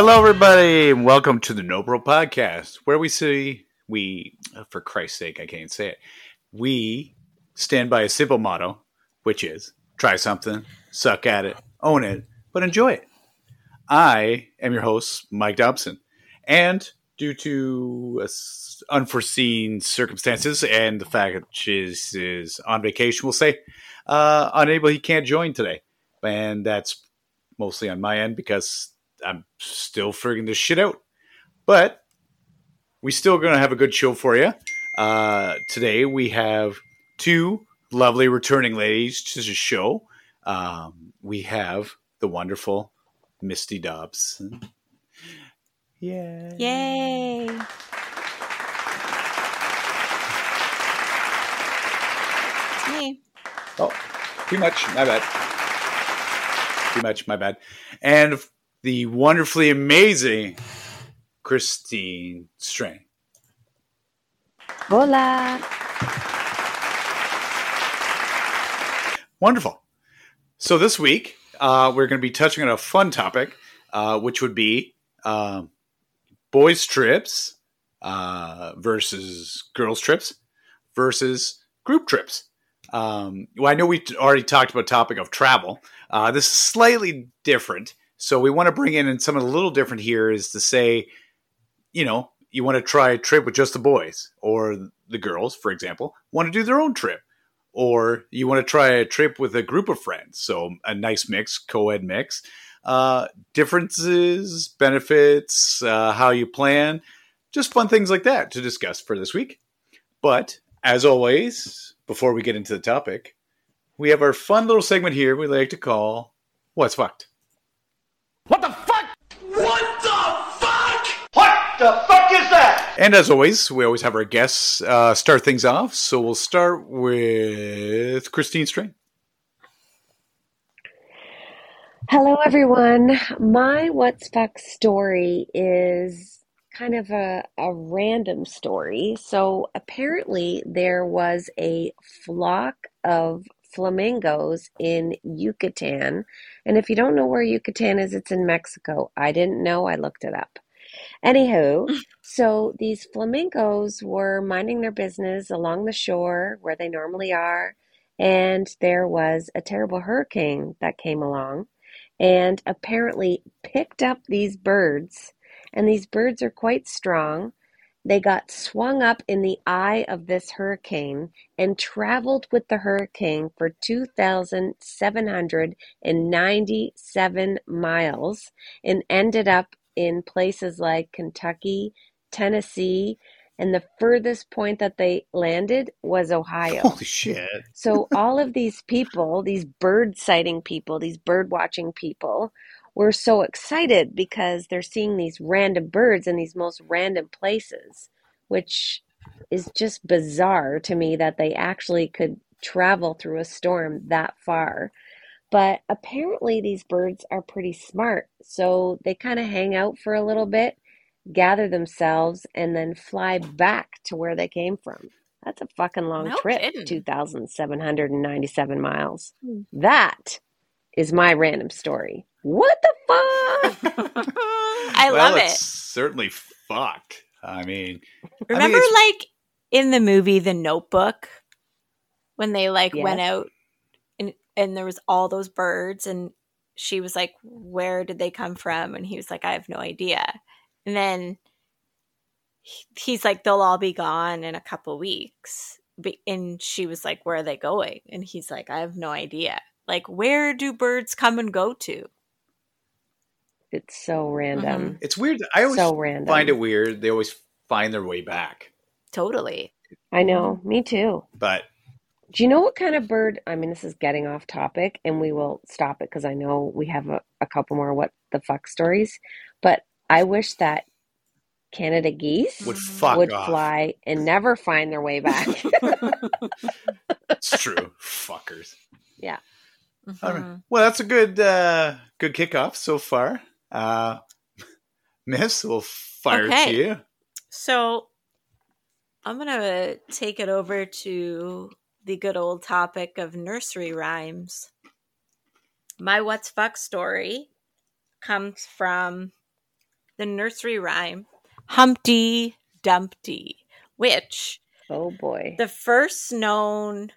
Hello, everybody, and welcome to the No Pro Podcast, where we see we, for Christ's sake, I can't say it. We stand by a simple motto, which is try something, suck at it, own it, but enjoy it. I am your host, Mike Dobson, and due to uh, unforeseen circumstances and the fact that she's is on vacation, we'll say uh, unable, he can't join today, and that's mostly on my end because I'm still figuring this shit out. But we still going to have a good show for you. Uh, today we have two lovely returning ladies to the show. Um, we have the wonderful Misty Dobbs. Yeah. Yay! It's me. Oh, too much. My bad. Too much. My bad. And the wonderfully amazing Christine Strain. Hola. Wonderful. So this week, uh, we're going to be touching on a fun topic, uh, which would be um, boys' trips uh, versus girls' trips versus group trips. Um, well, I know we already talked about topic of travel. Uh, this is slightly different, so we want to bring in and something a little different here is to say, you know, you want to try a trip with just the boys or the girls, for example, want to do their own trip or you want to try a trip with a group of friends. So a nice mix, co-ed mix. Uh, differences, benefits, uh, how you plan, just fun things like that to discuss for this week. But as always, before we get into the topic, we have our fun little segment here we like to call "What's Fucked." What the fuck? What the fuck? What the fuck is that? And as always, we always have our guests uh, start things off. So we'll start with Christine Strain. Hello, everyone. My What's Fuck story is kind of a, a random story. So, apparently, there was a flock of flamingos in Yucatan. And if you don't know where Yucatan is, it's in Mexico. I didn't know, I looked it up. Anywho, so these flamingos were minding their business along the shore where they normally are. And there was a terrible hurricane that came along and apparently picked up these birds. And these birds are quite strong. They got swung up in the eye of this hurricane and traveled with the hurricane for 2,797 miles and ended up in places like Kentucky, Tennessee, and the furthest point that they landed was Ohio. Holy shit! So all of these people, these bird sighting people, these bird watching people, were so excited because they're seeing these random birds in these most random places, which is just bizarre to me that they actually could travel through a storm that far. But apparently these birds are pretty smart, so they kind of hang out for a little bit, gather themselves, and then fly back to where they came from. That's a fucking long No trip, 2,797 miles. Hmm. That is my random story. What the fuck? I well, love it. certainly fucked. I mean, Remember, it's- like in the movie The Notebook, when they like went out and and there was all those birds, and she was like, "Where did they come from?" And he was like, "I have no idea." And then he's like, "They'll all be gone in a couple weeks." And she was like, "Where are they going?" And he's like, "I have no idea." Like, where do birds come and go to? It's so random. Mm-hmm. it's weird. I always So random. find it weird. They always find their way back, Totally. I know, me too. but Do you know what kind of bird? I mean, this is getting off topic, and we will stop it because I know we have a, a couple more what the fuck stories. But I wish that Canada geese would fuck would off. fly and never find their way back. It's true, fuckers. All right. Mhm. Well, that's a good uh good kickoff so far. Uh Miss, we'll fire it to you. So I'm going to take it over to the good old topic of nursery rhymes. My What's Fuck story comes from the nursery rhyme Humpty Dumpty, which Oh boy. the first known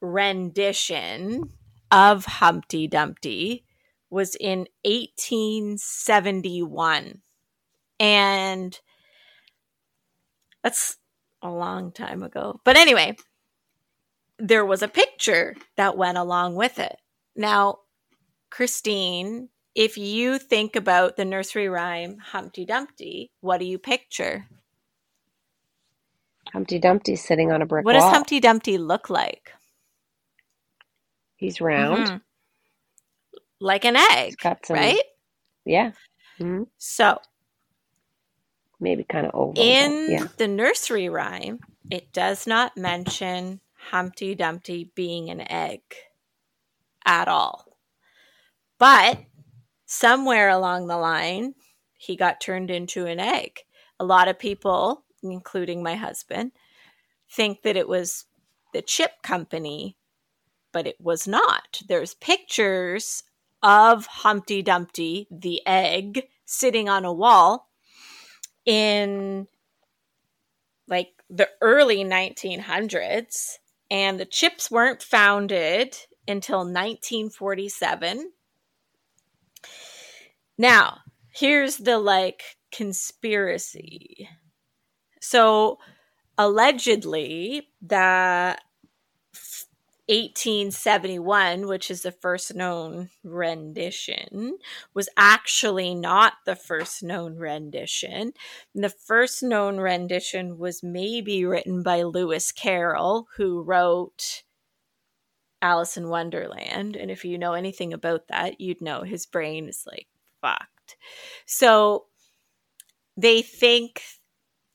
rendition of Humpty Dumpty was in 1871. And that's a long time ago. But anyway, there was a picture that went along with it. Now, Christine, if you think about the nursery rhyme Humpty Dumpty, what do you picture? Humpty Dumpty sitting on a brick What wall. does Humpty Dumpty look like? He's round. Mhm. Like an egg, some, right? Yeah. hmm So, Maybe kind of oval. in yeah. the nursery rhyme, it does not mention Humpty Dumpty being an egg at all. But somewhere along the line, he got turned into an egg. A lot of people, including my husband, think that it was the chip company, but it was not. There's pictures of Humpty Dumpty, the egg, sitting on a wall in like the early 1900s and the chips weren't founded until 1947 now here's the like conspiracy so allegedly that 1871 which is the first known rendition was actually not the first known rendition the first known rendition was maybe written by Lewis Carroll, who wrote Alice in Wonderland. And if you know anything about that, you'd know his brain is like fucked. So they think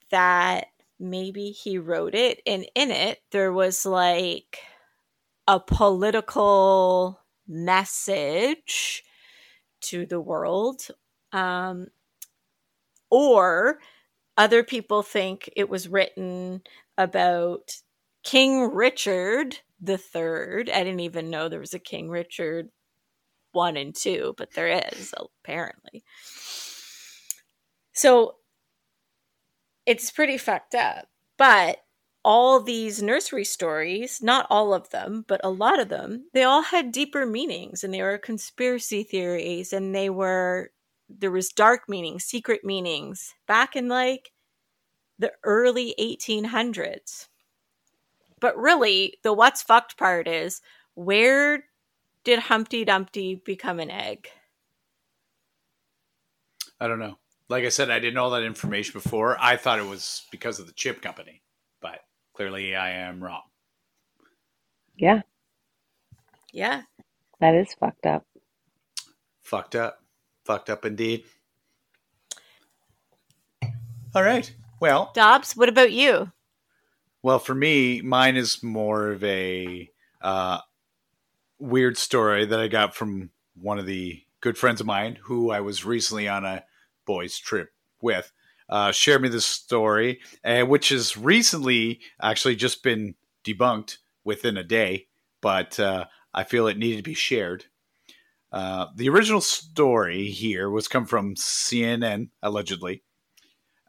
that maybe he wrote it, and in it, there was like a political message to the world. Um, or other people think it was written about King Richard Third. I didn't even know there was a King Richard one and two, but there is apparently. So it's pretty fucked up. But all these nursery stories, not all of them, but a lot of them, they all had deeper meanings and they were conspiracy theories and they were there was dark meanings, secret meanings back in like the early 1800s. But really, the what's fucked part is where did Humpty Dumpty become an egg? I don't know. Like I said, I didn't know all that information before. I thought it was because of the chip company, clearly I am wrong. Yeah. Yeah. That is fucked up. Fucked up. Fucked up indeed. All right. Well, Dobbs, what about you? well, for me, mine is more of a uh, weird story that I got from one of the good friends of mine who I was recently on a boys' trip with. Uh, shared me this story, uh, which has recently actually just been debunked within a day, but uh, I feel it needed to be shared. Uh, the original story here was come from CNN, allegedly.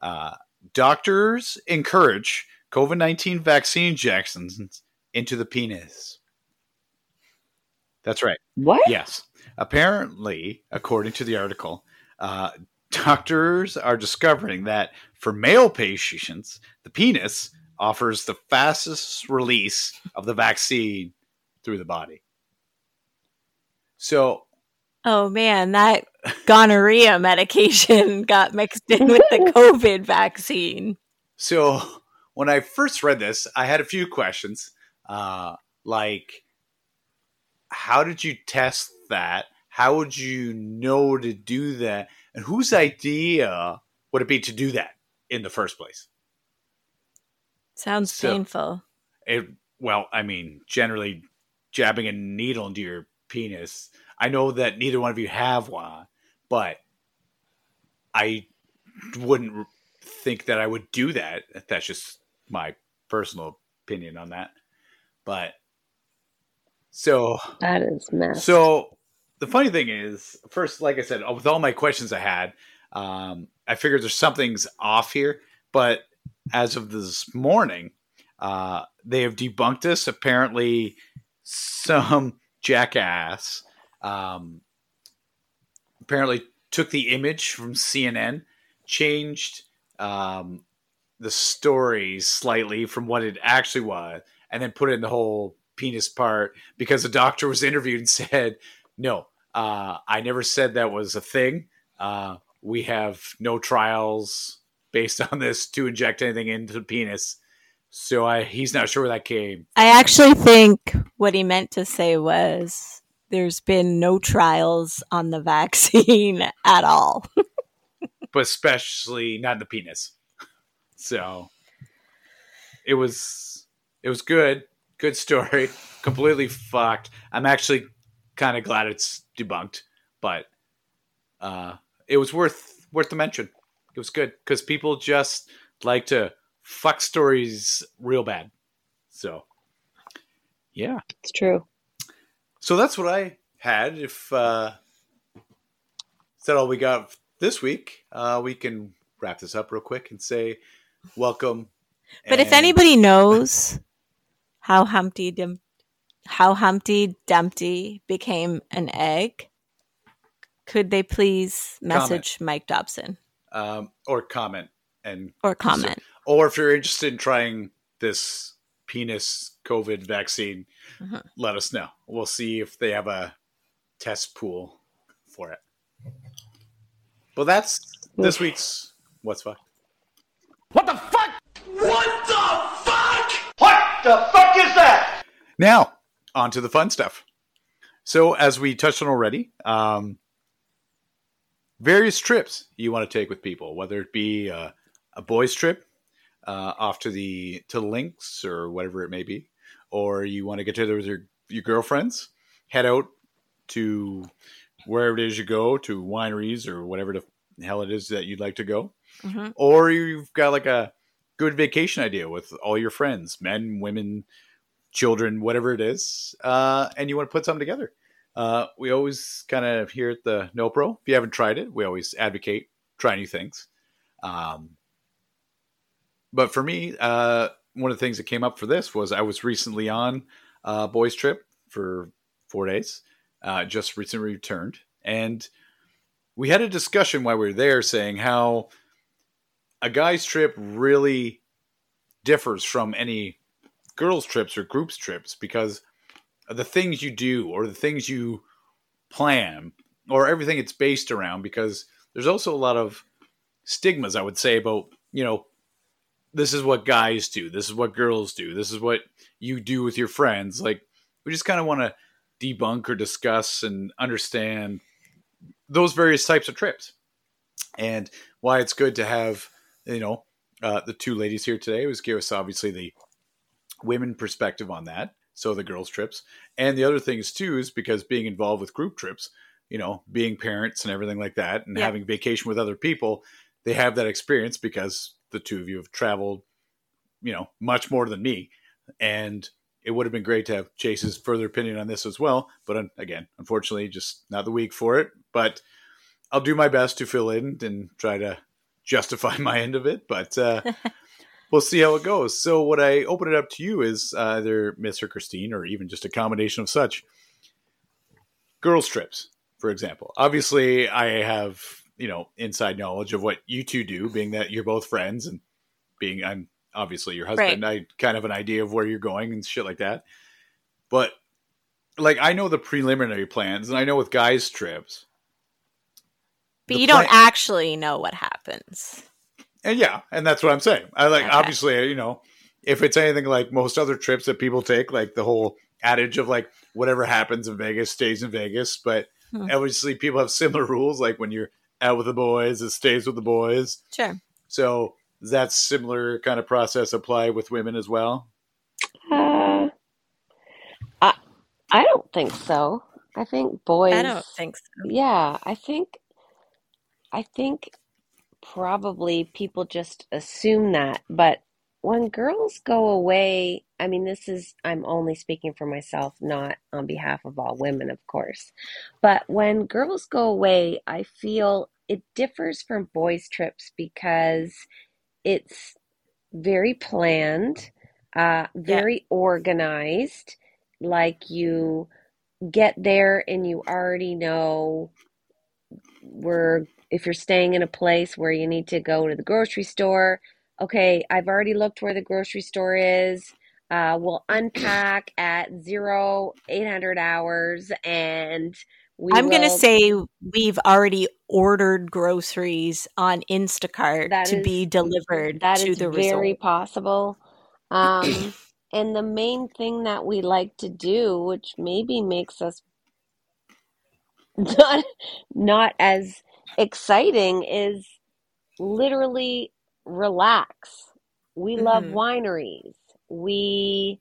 Uh, doctors encourage COVID 19 vaccine injections into the penis. That's right. What? Yes. Apparently, according to the article, uh, doctors are discovering that for male patients, the penis offers the fastest release of the vaccine through the body. So, Oh man, that gonorrhea medication got mixed in with the COVID vaccine. so when I first read this, I had a few questions, uh, like, how did you test that? How would you know to do that? And whose idea would it be to do that in the first place? Sounds So- painful. It, well, I mean, generally jabbing a needle into your penis. I know that neither one of you have one, but I wouldn't think that I would do that. That's just my personal opinion on that. But so That is mess. so the funny thing is, first, like I said, with all my questions I had, Um, I figured there's something's off here, but as of this morning, uh, they have debunked this. Apparently, some jackass um, apparently took the image from CNN, changed um, the story slightly from what it actually was, and then put in the whole penis part because the doctor was interviewed and said, "No, uh, I never said that was a thing. Uh, we have no trials based on this to inject anything into the penis." So I, he's not sure where that came. I actually think what he meant to say was there's been no trials on the vaccine at all. but especially not in the penis. So it was it was good, good story. Completely fucked. I'm actually kind of glad it's debunked, but uh, it was worth worth the mention. It was good because people just like to fuck stories real bad. So yeah, It's true. so that's what I had. If uh, is that all we got this week, uh, we can wrap this up real quick and say welcome. But if anybody knows how Humpty Dum- how Humpty Dumpty became an egg, could they please message Mike Dobson um, or comment and or comment? or if you're interested in trying this penis COVID vaccine, Mhm. let us know. We'll see if they have a test pool for it. Well, that's this week's what's fuck. What the fuck? What the fuck? What the fuck is that? Now, on to the fun stuff. So, as we touched on already, um, various trips you want to take with people, whether it be uh, a boys' trip uh, off to the to the links or whatever it may be, or you want to get together with your your girlfriends, head out to wherever it is you go to wineries or whatever the hell it is that you'd like to go, Mhm. or you've got like a good vacation idea with all your friends, men, women, children, whatever it is, uh, and you want to put something together. Uh, we always kind of here at the No Pro, if you haven't tried it, we always advocate try new things. Um, but for me, uh, one of the things that came up for this was I was recently on a boys' trip for four days, uh, just recently returned, and we had a discussion while we were there saying how a guy's trip really differs from any girls' trips or groups' trips because the things you do or the things you plan or everything it's based around because there's also a lot of stigmas I would say about, you know, this is what guys do, this is what girls do, this is what you do with your friends. Like we just kind of want to debunk or discuss and understand those various types of trips and why it's good to have, you know, uh, the two ladies here today was give us obviously the women perspective on that. So the girls' trips. And the other thing is too is because being involved with group trips, you know, being parents and everything like that, and Yeah. having vacation with other people, they have that experience because the two of you have traveled, you know, much more than me. And it would have been great to have Chase's further opinion on this as well. But again, unfortunately, just not the week for it. But I'll do my best to fill in and try to justify my end of it. But uh, we'll see how it goes. So, what I open it up to you is uh, either Miss or Christine, or even just a combination of such. Girls' trips, for example. Obviously, I have you know inside knowledge of what you two do, being that you're both friends and being I'm obviously your husband. I kind of an idea of where you're going and shit like that. But like, I know the preliminary plans, and I know with guys' trips. But you don't actually know what happens. And yeah, and that's what I'm saying. I like Okay. obviously, you know, if it's anything like most other trips that people take, like the whole adage of like whatever happens in Vegas stays in Vegas, but Hmm. obviously people have similar rules. Like when you're out with the boys, it stays with the boys. Sure. So does that similar kind of process apply with women as well? Uh, I I don't think so. I think boys. I don't think so. Yeah, I think I think probably people just assume that, but when girls go away, I mean, this is, I'm only speaking for myself, not on behalf of all women, of course. But when girls go away, I feel it differs from boys trips because it's very planned, uh, very organized. Like you get there and you already know where if you're staying in a place where you need to go to the grocery store. Okay, I've already looked where the grocery store is. Uh, we'll unpack at zero eight hundred hours and we I'm going to say we've already ordered groceries on Instacart That to is- be delivered That to is the very resort. possible. Um, and the main thing that we like to do, which maybe makes us not not as exciting, is literally relax. We love Mhm. wineries. We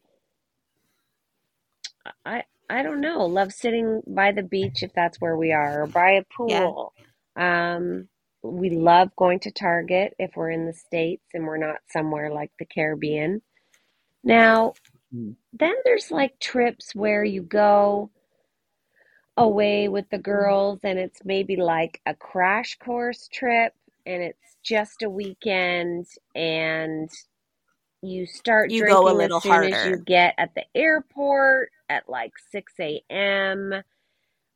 I I don't know, love sitting by the beach if that's where we are, or by a Yeah. pool. Um, we love going to Target if we're in the States and we're not somewhere like the Caribbean. Now, Mm. then there's like trips where you go away with the girls and it's maybe like a crash course trip and it's just a weekend and you start You go a drinking little as soon as you get at the airport at like 6 a.m.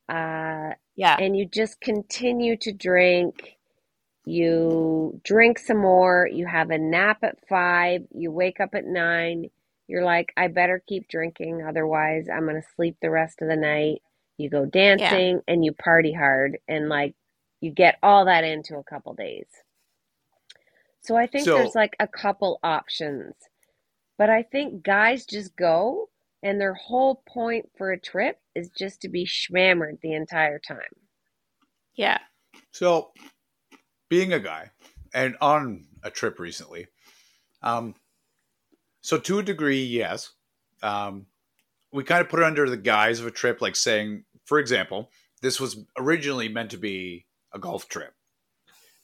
Uh, Yeah. and you just continue to drink. You drink some more. You have a nap at five. You wake up at nine. You're like, I better keep drinking, otherwise, I'm going to sleep the rest of the night. You go dancing and you party hard, and like, you get all that into a couple days. So I think So- there's like a couple options. But I think guys just go, and their whole point for a trip is just to be schmammered the entire time. Yeah. So, being a guy and on a trip recently, um, so to a degree, yes, um, we kind of put it under the guise of a trip, like saying, for example, this was originally meant to be a golf trip.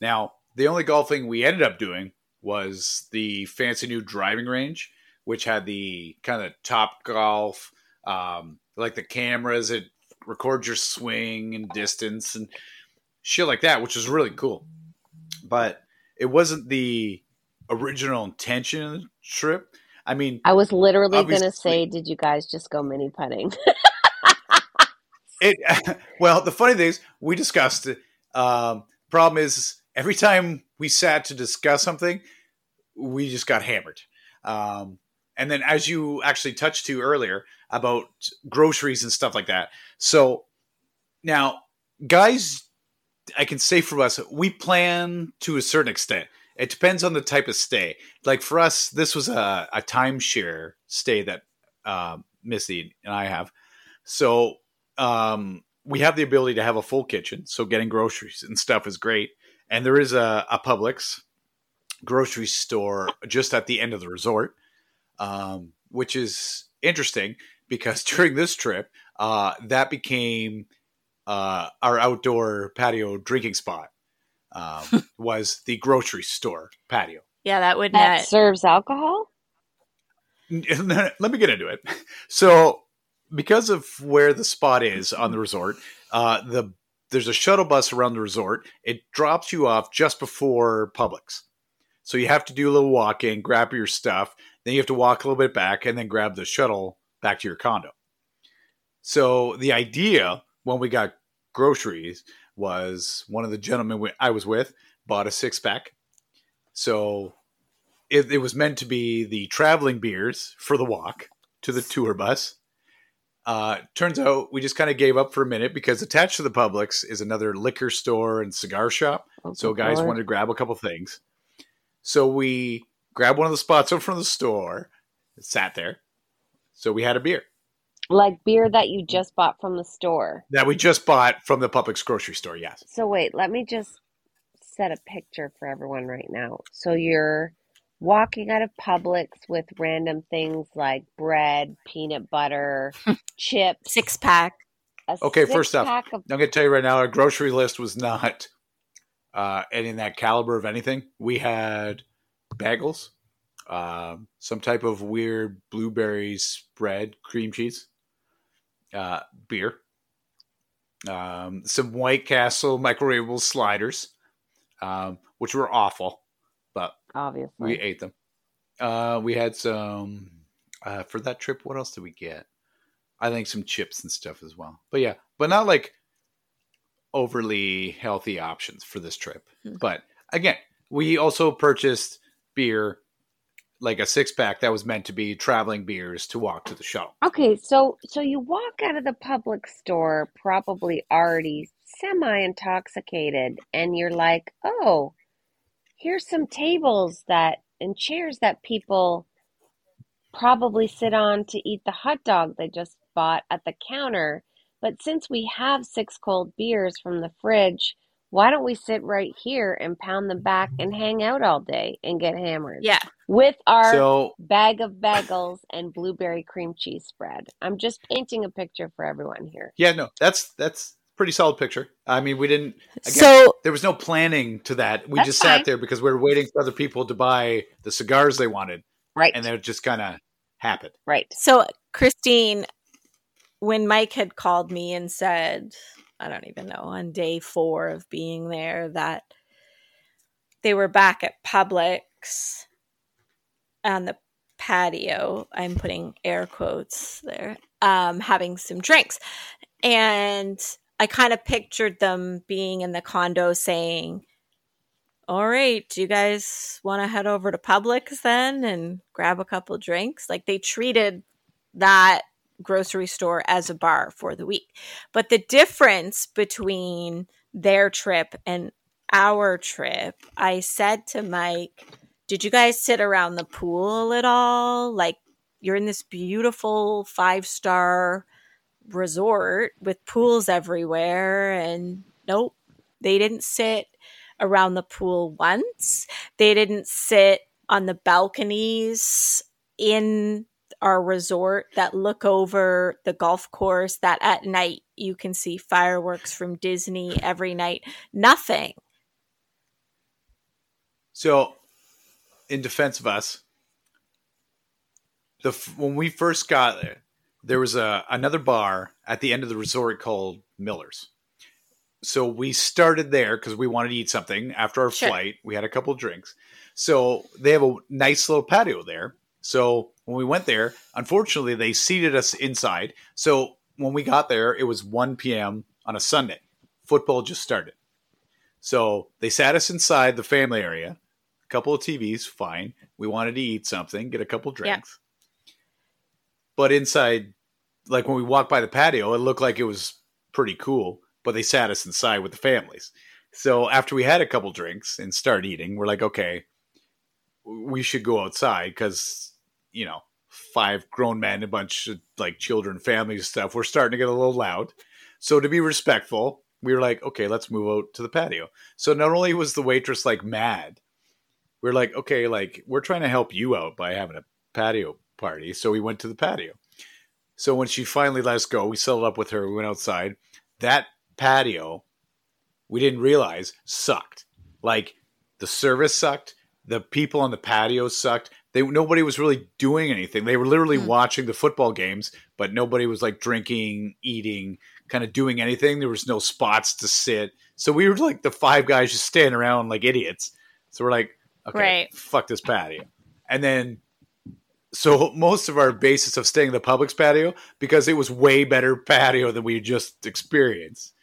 Now, the only golfing we ended up doing was the fancy new driving range, which had the kind of top golf, um, like the cameras that record your swing and distance and shit like that, which was really cool. But it wasn't the original intention of the trip. I mean, I was literally going to say, did you guys just go mini putting? it. Well, the funny thing is, we discussed it. Um, problem is, every time we sat to discuss something, we just got hammered. Um, and then, as you actually touched to earlier about groceries and stuff like that. So now, guys, I can say for us, we plan to a certain extent. It depends on the type of stay. Like for us, this was a, a timeshare stay that uh, Missy and I have. So um, we have the ability to have a full kitchen. So getting groceries and stuff is great. And there is a, a Publix grocery store just at the end of the resort, um, which is interesting because during this trip, uh, that became uh, our outdoor patio drinking spot. Um, was the grocery store patio. Yeah, that would that not. serves alcohol? Let me get into it. So, because of where the spot is on the resort, uh, the there's a shuttle bus around the resort. It drops you off just before Publix. So you have to do a little walking, grab your stuff, then you have to walk a little bit back, and then grab the shuttle back to your condo. So the idea when we got groceries was one of the gentlemen I was with bought a six pack. So it, it was meant to be the traveling beers for the walk to the tour bus. Uh, turns out we just kind of gave up for a minute because attached to the Publix is another liquor store and cigar shop. Oh, So guys wanted to grab a couple things. So we grabbed one of the spots up from the store, sat there. So we had a beer like beer that you just bought from the store. that we just bought from the Publix grocery store. Yes. So wait, let me just set a picture for everyone right now. So you're walking out of Publix with random things like bread, peanut butter, chips. Six pack. Okay, first off, of I'm going to tell you right now, our grocery list was not uh, any in that caliber of anything. We had bagels, um, some type of weird blueberry spread, cream cheese, uh, beer, um, some White Castle microwavable sliders, um, which were awful, but Obviously. we ate them. Uh, we had some uh, for that trip. What else did we get? I think some chips and stuff as well. But yeah, but not like overly healthy options for this trip. Hmm. But again, we also purchased beer, like a six pack that was meant to be traveling beers to walk to the shuttle. Okay, so so you walk out of the Publix store probably already semi intoxicated and you're like, "Oh, here's some tables that and chairs that people probably sit on to eat the hot dog they just bought at the counter. But since we have six cold beers from the fridge, why don't we sit right here and pound them back and hang out all day and get hammered Yeah. With our So bag of bagels and blueberry cream cheese spread. I'm just painting a picture for everyone here. yeah, no, that's that's pretty solid picture. I mean, we didn't. Again, so there was no planning to that. We That's just fine. sat there because we were waiting for other people to buy the cigars they wanted, Right. and it just kind of happened. right. So, Christine, when Mike had called me and said, I don't even know, on day four of being there, that they were back at Publix on the patio, I'm putting air quotes there, um, having some drinks. And I kind of pictured them being in the condo saying, all right, do you guys want to head over to Publix then and grab a couple drinks? Like they treated that grocery store as a bar for the week. But the difference between their trip and our trip, I said to Mike, did you guys sit around the pool at all? Like you're in this beautiful five star resort with pools everywhere and nope, they didn't sit around the pool once. They didn't sit on the balconies in our resort that look over the golf course that at night you can see fireworks from Disney every night. Nothing. So, in defense of us, the when we first got there, there was a another bar at the end of the resort called Miller's. So we started there because we wanted to eat something after our Sure. flight. We had a couple drinks. So they have a nice little patio there. So when we went there, unfortunately, they seated us inside. So when we got there, it was 1 p.m. on a Sunday. Football just started. So they sat us inside the family area, couple of TVs, fine. We wanted to eat something, get a couple drinks. But inside, like when we walked by the patio, it looked like it was pretty cool, but they sat us inside with the families. So after we had a couple drinks and started eating, we're like, okay, we should go outside because, you know, five grown men, a bunch of like children, families, stuff. We're starting to get a little loud. So to be respectful, we were like, okay, let's move out to the patio. So not only was the waitress like mad, we are like, okay, like we're trying to help you out by having a patio party. So we went to the patio. So when she finally let us go, we settled up with her. We went outside. That patio, we didn't realize sucked. Like the service sucked. The people on the patio sucked. They nobody was really doing anything. They were literally Hmm. watching the football games, but nobody was like drinking, eating, kind of doing anything. There was no spots to sit. So we were like the five guys just standing around like idiots. So we're like, okay, Right. fuck this patio. And then so most of our basis of staying in the Publix patio because it was way better patio than we just experienced.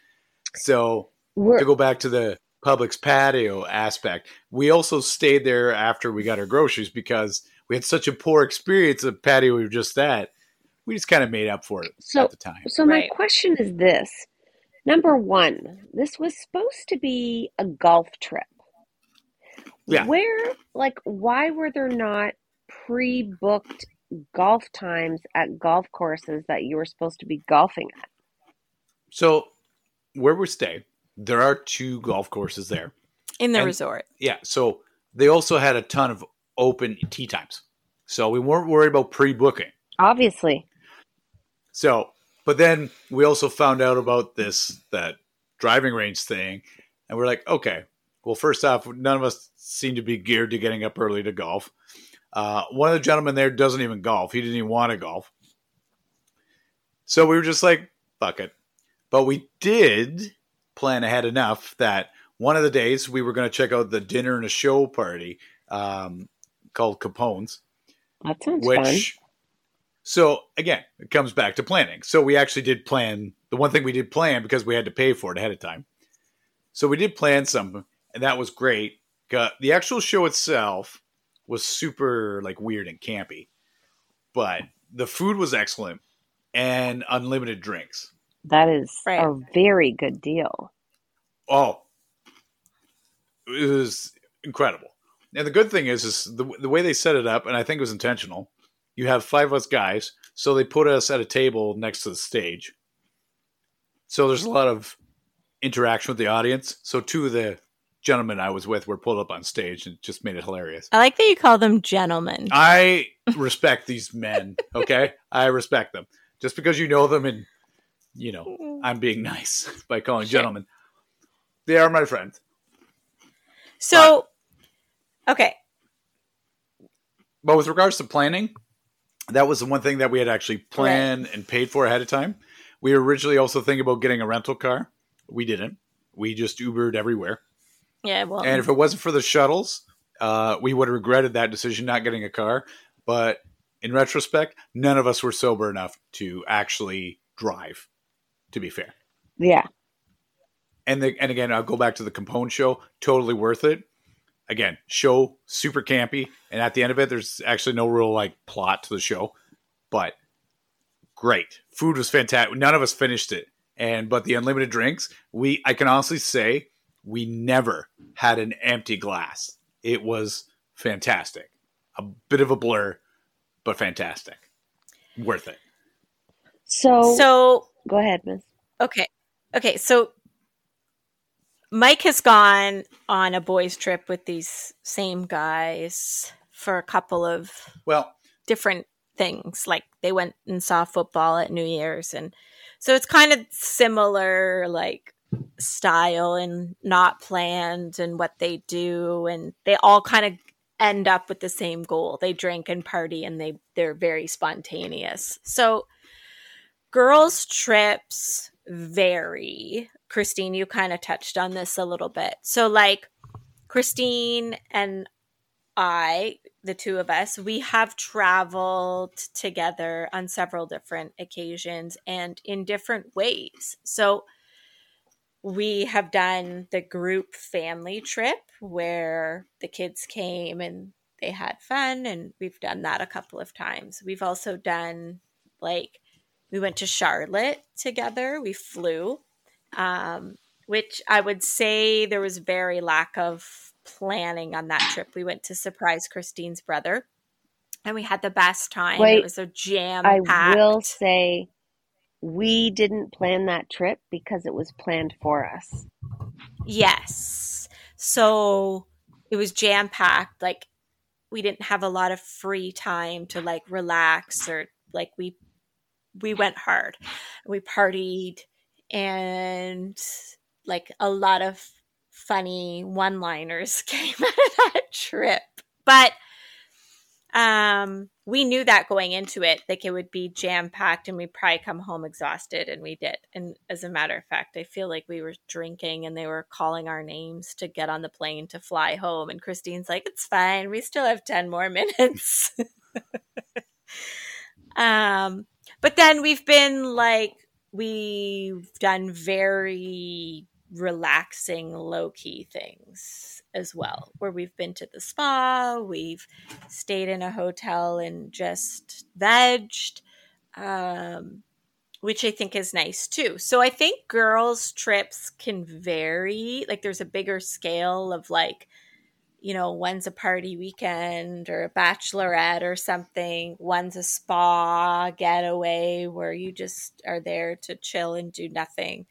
So We're to go back to the Publix patio aspect, we also stayed there after we got our groceries because we had such a poor experience of patio we were just at. We just kind of made up for it So- at the time. so my Right. question is this. Number one, this was supposed to be a golf trip. Yeah. Where, like, why were there not pre-booked golf times at golf courses that you were supposed to be golfing at? So where we stay, there are two golf courses there. In the And- resort. Yeah. So they also had a ton of open tee times. So we weren't worried about pre-booking. Obviously. So, but then we also found out about this that driving range thing, and we're like, okay, well, first off, none of us seem to be geared to getting up early to golf. Uh, one of the gentlemen there doesn't even golf; he didn't even want to golf. So we were just like, fuck it. But we did plan ahead enough that one of the days we were going to check out the dinner and a show party um, called Capone's, That sounds fun. which so again it comes back to planning so we actually did plan the one thing we did plan because we had to pay for it ahead of time so we did plan something and that was great. Got- the actual show itself was super like weird and campy but the food was excellent and unlimited drinks. That is Right. a very good deal. oh. It was incredible. And the good thing is is the, the way they set it up and i think it was intentional you have five of us guys so they put us at a table next to the stage. So there's a lot of interaction with the audience. So two of the gentlemen i was with were pulled up on stage and just made it hilarious I like that you call them gentlemen. i respect these men okay i respect them just because you know them and you know i'm being nice by calling Sure. gentlemen they are my friends So, okay, But with regards to planning, that was the one thing that we had actually planned and paid for ahead of time. We were originally also thinking about getting a rental car. We didn't. We just Ubered everywhere. Yeah, well, And if it wasn't for the shuttles, uh, we would have regretted that decision not getting a car. But in retrospect, none of us were sober enough to actually drive, to be fair. Yeah. And the, and again, I'll go back to the Capone show. Totally worth it. Again, show super campy, and at the end of it, there's actually no real like plot to the show, but great. Food was fantastic. None of us finished it, and but the unlimited drinks, we I can honestly say we never had an empty glass. It was fantastic. A bit of a blur, but fantastic. Worth it. So, so go ahead, Miss. okay, okay, so Mike has gone on a boys' trip with these same guys for a couple of Well, different things. Like they went and saw football at New Year's, and so it's kind of similar, like style and not planned and what they do, and they all kind of end up with the same goal. They drink and party, and they they're very spontaneous. So girls' trips vary. Christine, you kind of touched on this a little bit. So like Christine and I, the two of us, we have traveled together on several different occasions and in different ways. So we have done the group family trip where the kids came and they had fun, and we've done that a couple of times. We've also done like we went to Charlotte together, we flew, um, which I would say there was very lack of planning on that trip. We went to surprise Christine's brother, and we had the best time. Wait, it was a jam. I will say we didn't plan that trip because it was planned for us. Yes. So it was jam packed. Like we didn't have a lot of free time to like relax or like we we went hard. We partied and like a lot of funny one-liners came out of that trip. But um we knew that going into it like it would be jam packed and we'd probably come home exhausted and we did. And as a matter of fact i feel like we were drinking and they were calling our names to get on the plane to fly home. And christine's like it's fine. We still have 10 more minutes. Um but then we've been like we've done very relaxing low key things as well where we've been to the spa we've stayed in a hotel and just vegged um, which i think is nice too. So i think girls trips can vary like there's a bigger scale of like you know one's a party weekend or a bachelorette or something one's a spa getaway where you just are there to chill and do nothing.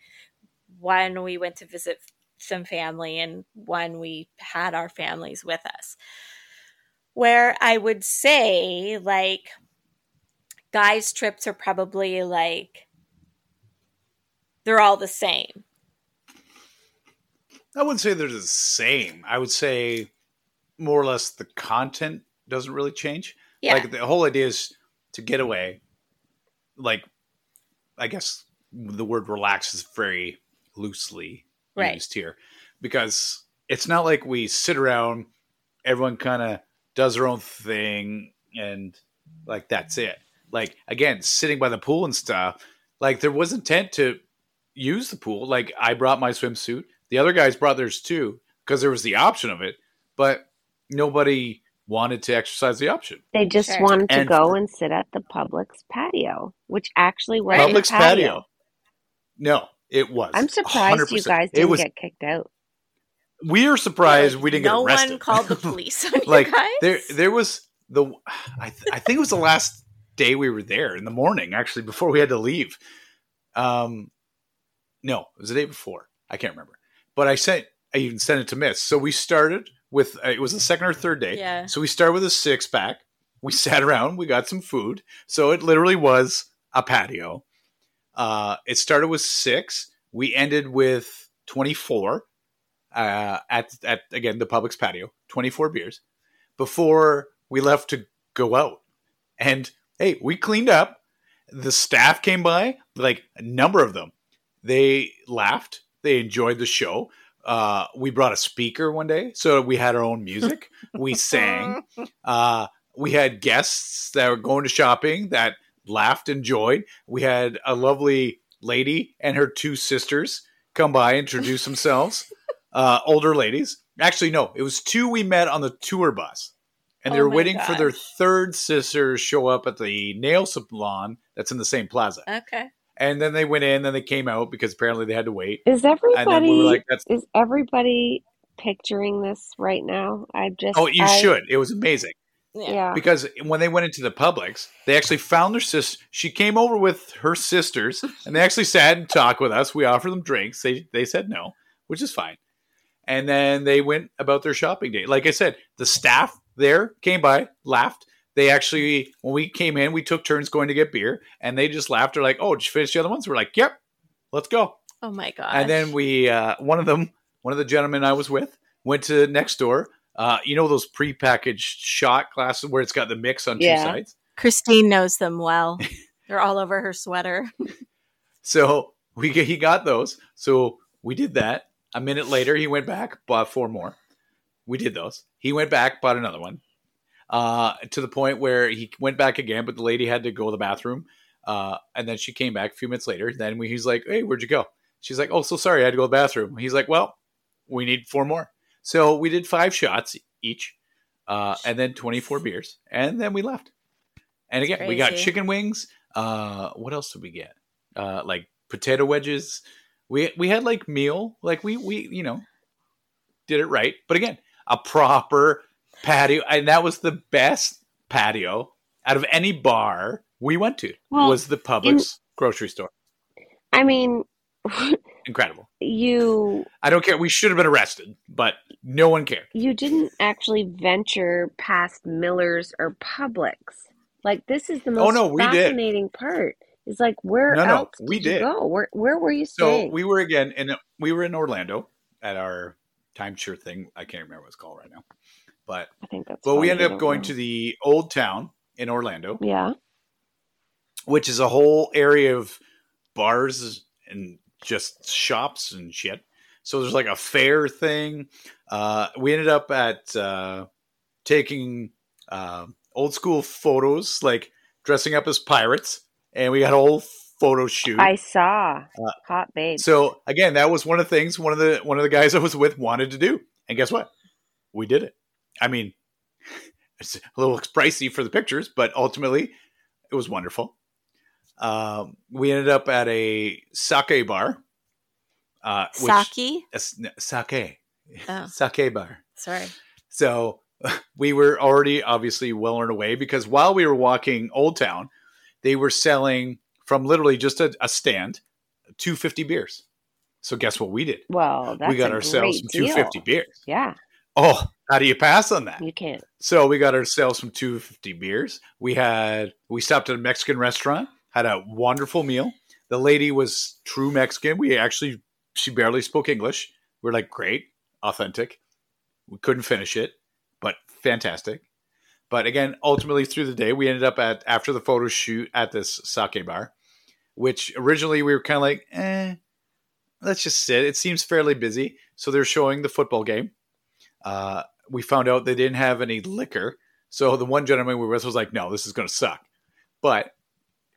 One we went to visit some family and one we had our families with us where i would say like guys trips are probably like they're all the same I wouldn't say they're the same. I would say more or less the content doesn't really change. yeah Like the whole idea is to get away. Like, I guess the word relax is very loosely Right. used here, because it's not like we sit around, everyone kind of does their own thing, and like that's it. Like again, sitting by the pool and stuff. Like there was intent to use the pool. Like I brought my swimsuit. The other guys brought theirs too because there was the option of it, but nobody wanted to exercise the option. They just Sure. wanted to And- go and sit at the Publix patio, which actually was Right. a Publix patio. patio. No, it was. I'm surprised you 100%. guys didn't was. get kicked out. We are surprised we didn't no get arrested. No one called the police on like you guys. there, there was the. I, th- I think it was the last day we were there in the morning, actually, before we had to leave. Um, no, it was the day before. I can't remember, but I sent. I even sent it to Miss. So we started with. Uh, it was the second or third day. Yeah. So we started with a six pack. We sat around. We got some food. So it literally was a patio. Uh, it started with six. We ended with twenty four. Uh, at at again the Publix patio, twenty four beers before we left to go out. And hey, we cleaned up. The staff came by, like a number of them. They laughed. They enjoyed the show. Uh, we brought a speaker one day, so we had our own music. we sang. Uh, we had guests that were going to shopping that laughed, and enjoyed. We had a lovely lady and her two sisters come by, introduce themselves. Uh, older ladies. Actually, no, it was two we met on the tour bus. And they Oh were my waiting for their third sister to show up at the nail salon that's in the same plaza. Okay. And then they went in, then they came out because apparently they had to wait. Is And then everybody we were like, "That's is everybody picturing this right now? I just oh, you I- should." It was amazing. Yeah. Yeah. because when they went into the Publix, they actually found their sister. She came over with her sisters, and they actually sat and talked with us. We offered them drinks. They they said no, which is fine. And then they went about their shopping day. Like I said, the staff there came by, laughed. They actually, when we came in, we took turns going to get beer, and they just laughed. They're like, "Oh, did you finish the other ones?" We're like, "Yep, let's go." Oh my god. And then we, uh, one of them, one of the gentlemen I was with, went to next door. Uh, you know those prepackaged shot glasses where it's got the mix on Yeah. two sides. Christine knows them well. They're all over her sweater. So we he got those. So we did that. A minute later, he went back, bought four more. We did those. He went back, bought another one. Uh, to the point where he went back again, but the lady had to go to the bathroom. Uh, and then she came back a few minutes later. Then we, he's like, "Hey, where'd you go?" She's like, "Oh, so sorry, I had to go to the bathroom." He's like, "Well, we need four more." So we did five shots each, uh, and then twenty four beers, and then we left. And again, we got chicken wings. Uh, what else did we get? Uh, like potato wedges. We we had like meal, like we we you know did it right. But again, a proper patio, and that was the best patio out of any bar we went to. Well, was the Publix grocery store. I mean, Incredible. you I don't care. We should have been arrested, but no one cared. you didn't actually venture past Miller's or Publix. Like this is the oh, most Oh, no, we did. fascinating part. Is like where No, no, else we did you did. go? Where where were you So staying? we were again in we were in Orlando at our timeshare thing. I can't remember what it's called right now, but I think that's. well, we ended up going know. to the old town in Orlando, Yeah. which is a whole area of bars and just shops and shit. So there's like a fair thing. Uh, we ended up at uh, taking uh, old school photos, like dressing up as pirates, and we got a whole photo shoot. I saw Uh, hot babe. So again, that was one of the things one of the one of the guys I was with wanted to do, and guess what? We did it. I mean, it's a little pricey for the pictures, but ultimately, it was wonderful. Um, we ended up at a sake bar. Uh, which, Saki. a s- sake, Oh, sake bar. sorry. So we were already obviously well on our way because while we were walking Old Town, they were selling from literally just a, a stand 250 beers. So guess what we did? well, that's we got a ourselves great some 250 deal. beers. Yeah, Oh, how do you pass on that? you can't. So we got ourselves some 250 beers. We had we stopped at a Mexican restaurant, had a wonderful meal. The lady was true Mexican. We actually she barely spoke English. We're like, great, authentic. We couldn't finish it, but fantastic. But again, ultimately through the day, we ended up at after the photo shoot at this sake bar, which originally we were kind of like, eh. let's just sit. It seems fairly busy. So they're showing the football game. Uh, we found out they didn't have any liquor. So the one gentleman we were with was like, no, this is going to suck. But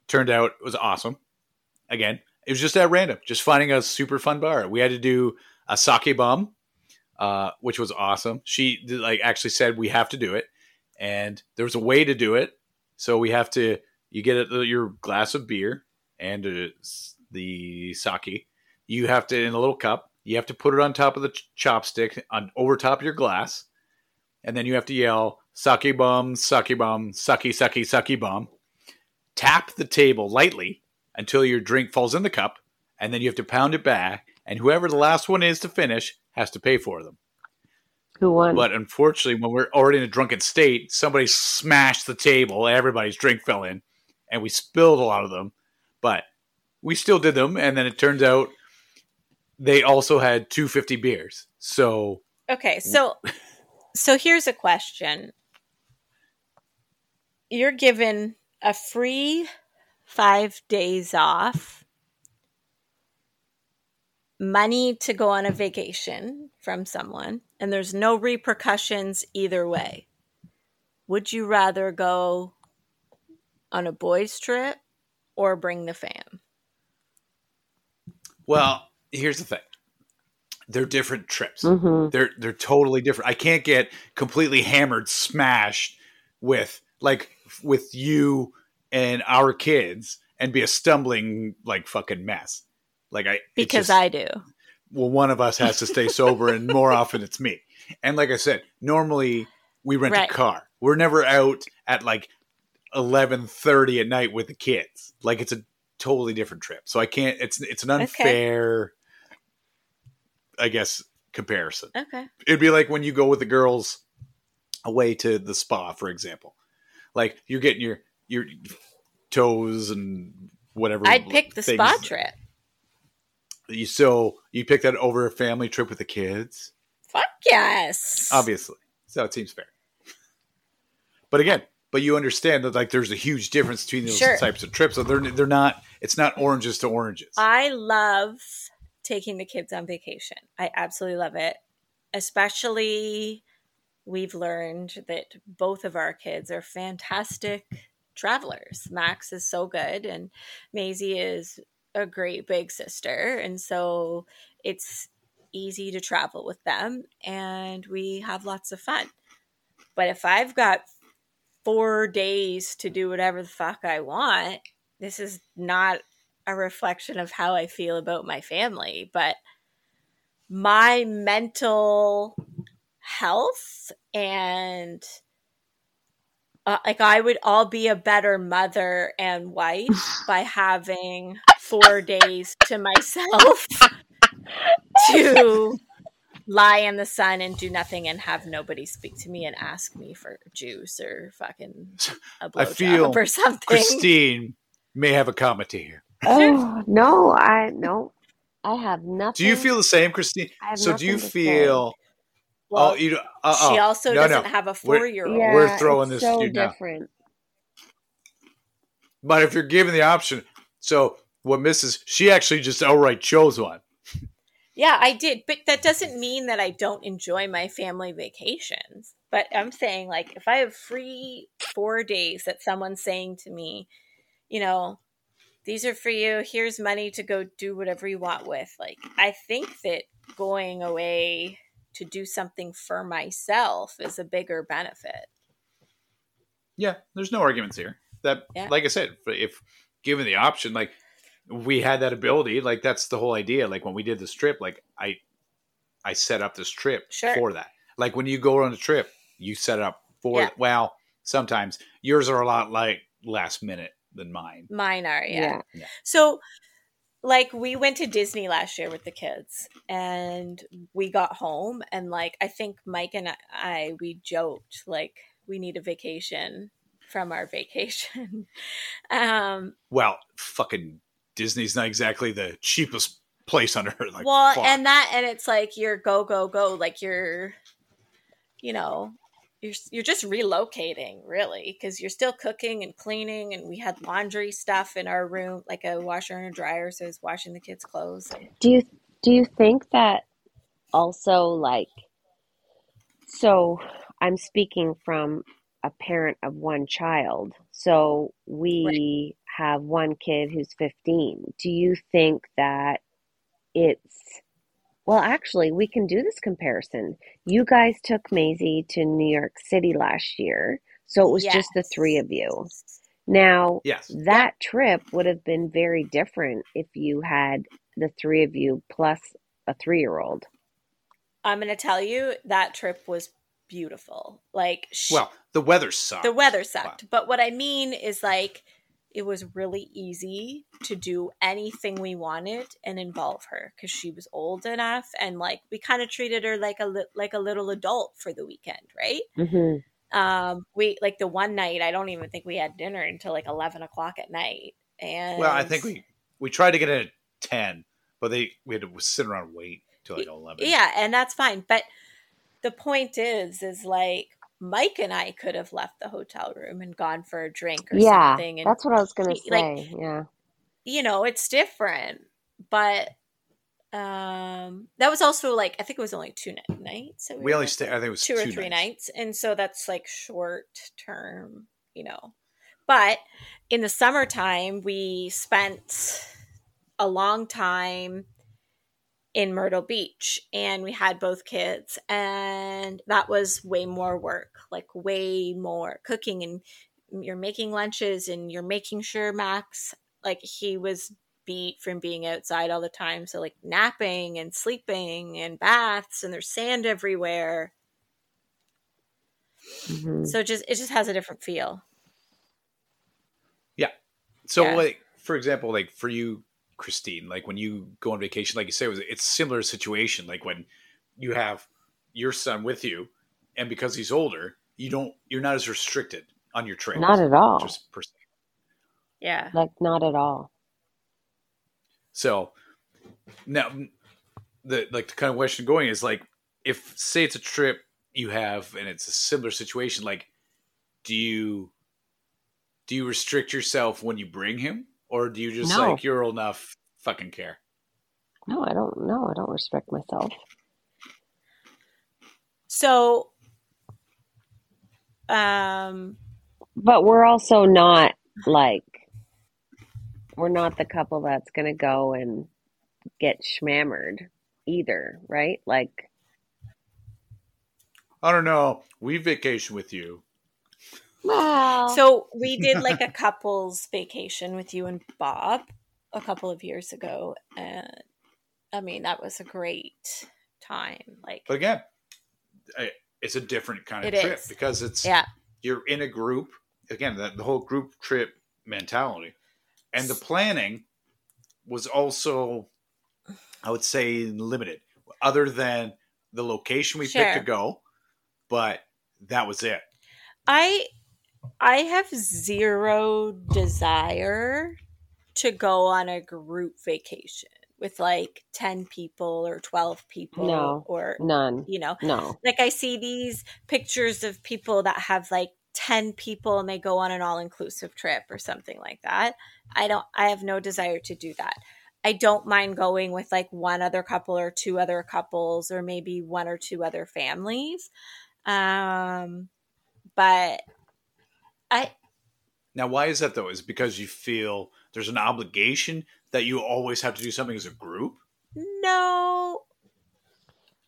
turned out it was awesome. Again, it was just at random, just finding a super fun bar. We had to do a sake bomb, uh, which was awesome. She like actually said we have to do it, and there was a way to do it. So we have to you get a, your glass of beer and uh, the sake. You have to in a little cup. You have to put it on top of the ch- chopstick on over top of your glass, and then you have to yell sake bomb, sake bomb, sake sake sake bomb. Tap the table lightly until your drink falls in the cup, and then you have to pound it back. And whoever the last one is to finish has to pay for them. Who won? But unfortunately, when we're already in a drunken state, somebody smashed the table. Everybody's drink fell in, and we spilled a lot of them. But we still did them, and then it turns out they also had 250 beers. So Okay, so so here's a question. You're given a free 5 days off, money to go on a vacation from someone, and there's no repercussions either way. Would you rather go on a boys trip or bring the fam? Well, here's the thing. They're different trips. Mhm. They're they're totally different. I can't get completely hammered, smashed with like with you and our kids and be a stumbling like fucking mess. Like I Because just- I do. well, one of us has to stay sober, and more often it's me. And like I said, normally we rent Right. a car. We're never out at like eleven thirty at night with the kids. Like it's a totally different trip. So I can't. It's it's an Okay. unfair, I guess, comparison. Okay. It'd be like when you go with the girls away to the spa, for example. Like you're getting your your toes and whatever. I'd pick the spa trip. You so you pick that over a family trip with the kids. Fuck yes. obviously. So it seems fair. But again, but you understand that like there's a huge difference between those Sure. types of trips. So they're they're not. It's not oranges to oranges. I love taking the kids on vacation. I absolutely love it. Especially, we've learned that both of our kids are fantastic travelers. Max is so good, and Maisie is a great big sister. And so it's easy to travel with them, and we have lots of fun. But if I've got four days to do whatever the fuck I want, this is not a reflection of how I feel about my family, but my mental health and uh, like I would all be a better mother and wife by having four days to myself to lie in the sun and do nothing and have nobody speak to me and ask me for juice or fucking a I feel blowjob or something. Christine may have a comment here. Oh no, I no, I have nothing. Do you feel the same, Christine? I have So do you feel? say. Feel? Well, oh, you. Uh, she also no, doesn't no. have a four year old. Yeah, We're throwing it's this so to you now. different. But if you're given the option, so what Mrs. She actually just outright chose one. Yeah, I did, but that doesn't mean that I don't enjoy my family vacations. But I'm saying, like, if I have free four days that someone's saying to me, you know, these are for you, here's money to go do whatever you want with. Like, I think that going away to do something for myself is a bigger benefit. Yeah, there's no arguments here. That, Yeah. like I said, if- if given the option, like we had that ability, like that's the whole idea. Like when we did this trip, like I, I set up this trip Sure. for that. Like when you go on a trip, you set it up for. Yeah. Well, sometimes yours are a lot like last minute than mine. Mine are, yeah. Yeah. So, like, we went to Disney last year with the kids, and we got home, and like, I think Mike and I we joked like we need a vacation from our vacation. um, Well, fucking Disney's not exactly the cheapest place on earth. Like, well, fuck. and that, and it's like you're go go go, like you're, you know. You're, you're just relocating really because you're still cooking and cleaning and we had laundry stuff in our room like a washer and a dryer so I was washing the kids clothes Do you Do you think that also like so I'm speaking from a parent of one child. So we have one kid who's 15. Do you think that it's well, actually, we can do this comparison. You guys took Maisie to New York City last year, so it was just the three of you. Now, Yes. that trip would have been very different if you had the three of you plus a three year old. I'm going to tell you that trip was beautiful. Like, sh- Well, the weather sucked. the weather sucked. But what I mean is like it was really easy to do anything we wanted and involve her because she was old enough and like we kind of treated her like a li- like a little adult for the weekend, right? hmm Um, we like the one night I don't even think we had dinner until like eleven o'clock at night. And Well, I think we we tried to get it at ten, but they we had to sit around and wait till like eleven. yeah, and that's fine. But the point is, is like Mike and I could have left the hotel room and gone for a drink or Yeah, something. And that's what I was going to like- say. yeah. you know, it's different. But um that was also like I think it was only two ni- nights. that we only were stayed. I think it was two or three nights. nights. and so that's like short term, you know. But in the summertime, we spent a long time in Myrtle Beach and we had both kids and that was way more work, like way more cooking and you're making lunches and you're making sure Max like he was beat from being outside all the time so like napping and sleeping and baths and there's sand everywhere hmm so it just it just has a different feel Yeah. So, Yeah. like for example, like for you, Christine, like when you go on vacation, like you say, it was it's similar situation. Like when you have your son with you, and because he's older, you don't you're not as restricted on your trips. Not at all. Just per se. yeah Like, not at all. So now the like the kind of question going is like if say it's a trip you have and it's a similar situation, like do you do you restrict yourself when you bring him? Or do you just No. like you're old enough, fucking care? No, I don't. No, I don't respect myself. so um But we're also not like we're not the couple that's going to go and get schmammered either, right? Like, I don't know. We vacation with you. Well, so we did like a couples vacation with you and bob a couple of years ago and i mean that was a great time like But again, it's a different kind of trip is. because it's yeah. you're in a group again the, the whole group trip mentality. And the planning was also i would say limited other than the location we picked to go but that was it. I I have zero desire to go on a group vacation with like 10 people or 12 people No. or none. you know No. like I see these pictures of people that have like 10 people and they go on an all-inclusive trip or something like that. I don't I have no desire to do that. I don't mind going with like one other couple or two other couples or maybe one or two other families. Um but I now why is that though is it because you feel there's an obligation that you always have to do something as a group no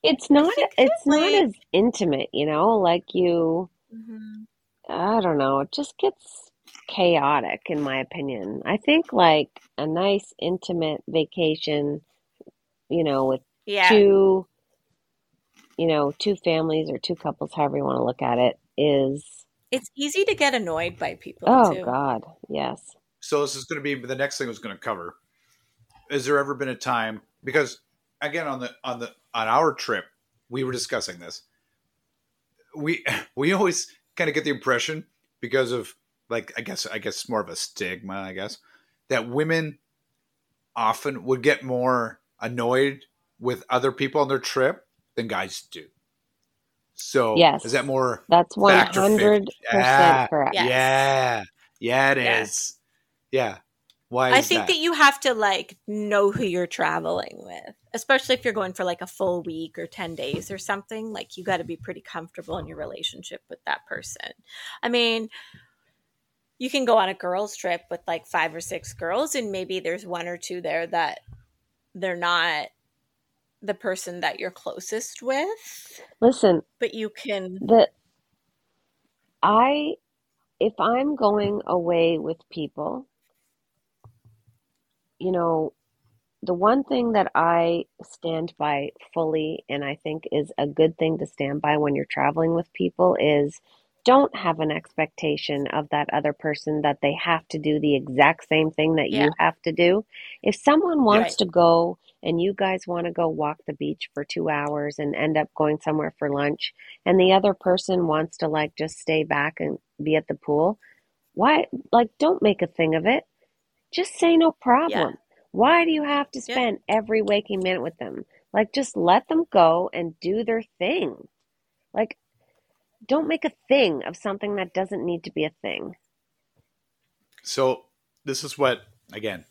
It's not. think It's not as intimate, you know. Like you. Mhm. I don't know. It just gets chaotic, in my opinion. I think like a nice, intimate vacation, you know, with yeah. two, you know, two families or two couples, however you want to look at it, is It's easy to get annoyed by people oh too. God, yes. So this is going to be the next thing I was going to cover. Has there ever been a time because again on the on the on our trip we were discussing this. We we always kind of get the impression because of like I guess I guess more of a stigma I guess that women often would get more annoyed with other people on their trip than guys do. So Yes. is that more That's one Factor fifty. hundred Ah, percent correct. Yes. yeah. Yeah, it is. Yes. Yeah. Why? I is think that? you have to like know who you're traveling with, especially if you're going for like a full week or 10 days or something. Like you got to be pretty comfortable in your relationship with that person. I mean, you can go on a girls trip with like five or six girls and maybe there's one or two there that they're not the person that you're closest with, Listen, but you can the I if I'm going away with people, you know, the one thing that I stand by fully and I think is a good thing to stand by when you're traveling with people is don't have an expectation of that other person that they have to do the exact same thing that Yeah. you have to do. If someone wants Right. to go and you guys want to go walk the beach for two hours and end up going somewhere for lunch, and the other person wants to like just stay back and be at the pool, why, like, don't make a thing of it. Just say no problem. Why do you have to Yeah. spend every waking minute with them? Like, just let them go and do their thing. Like, don't make a thing of something that doesn't need to be a thing. So this is what again,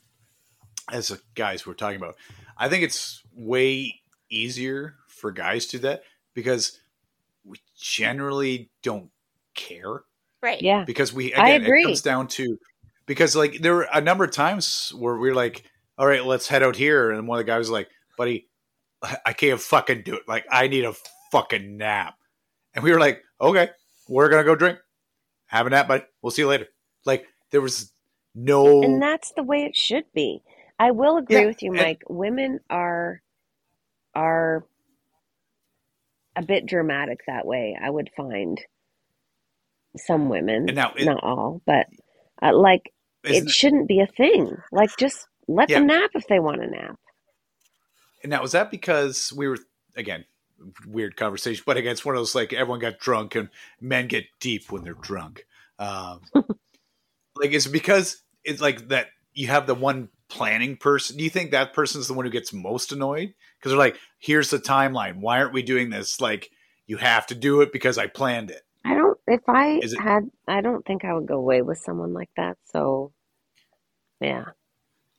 as the guys we're talking about. I think it's way easier for guys to do that because we generally don't care right. Yeah. because we I again agree. it comes down to because like there were a number of times where we are like, all right, let's head out here, and one of the guys was like, buddy, I can't fucking do it. Like I need a fucking nap, and we were like, okay, we're gonna go drink, have a nap, buddy. We'll see you later. Like there was no And that's the way it should be. I will agree Yeah, with you, and- Mike. Women are are a bit dramatic that way. I would find some women, And now it- not all, but uh, like it shouldn't be a thing. Like just let them nap if they want to nap. And now was that because we were again weird conversation, but again, it's one of those like everyone got drunk and men get deep when they're drunk. Um, like it's because it's like that you have the one planning person. Do you think that person's the one who gets most annoyed because they're like, "Here's the timeline. Why aren't we doing this? Like you have to do it because I planned it." I don't. If I it- had, I don't think I would go away with someone like that. So, yeah,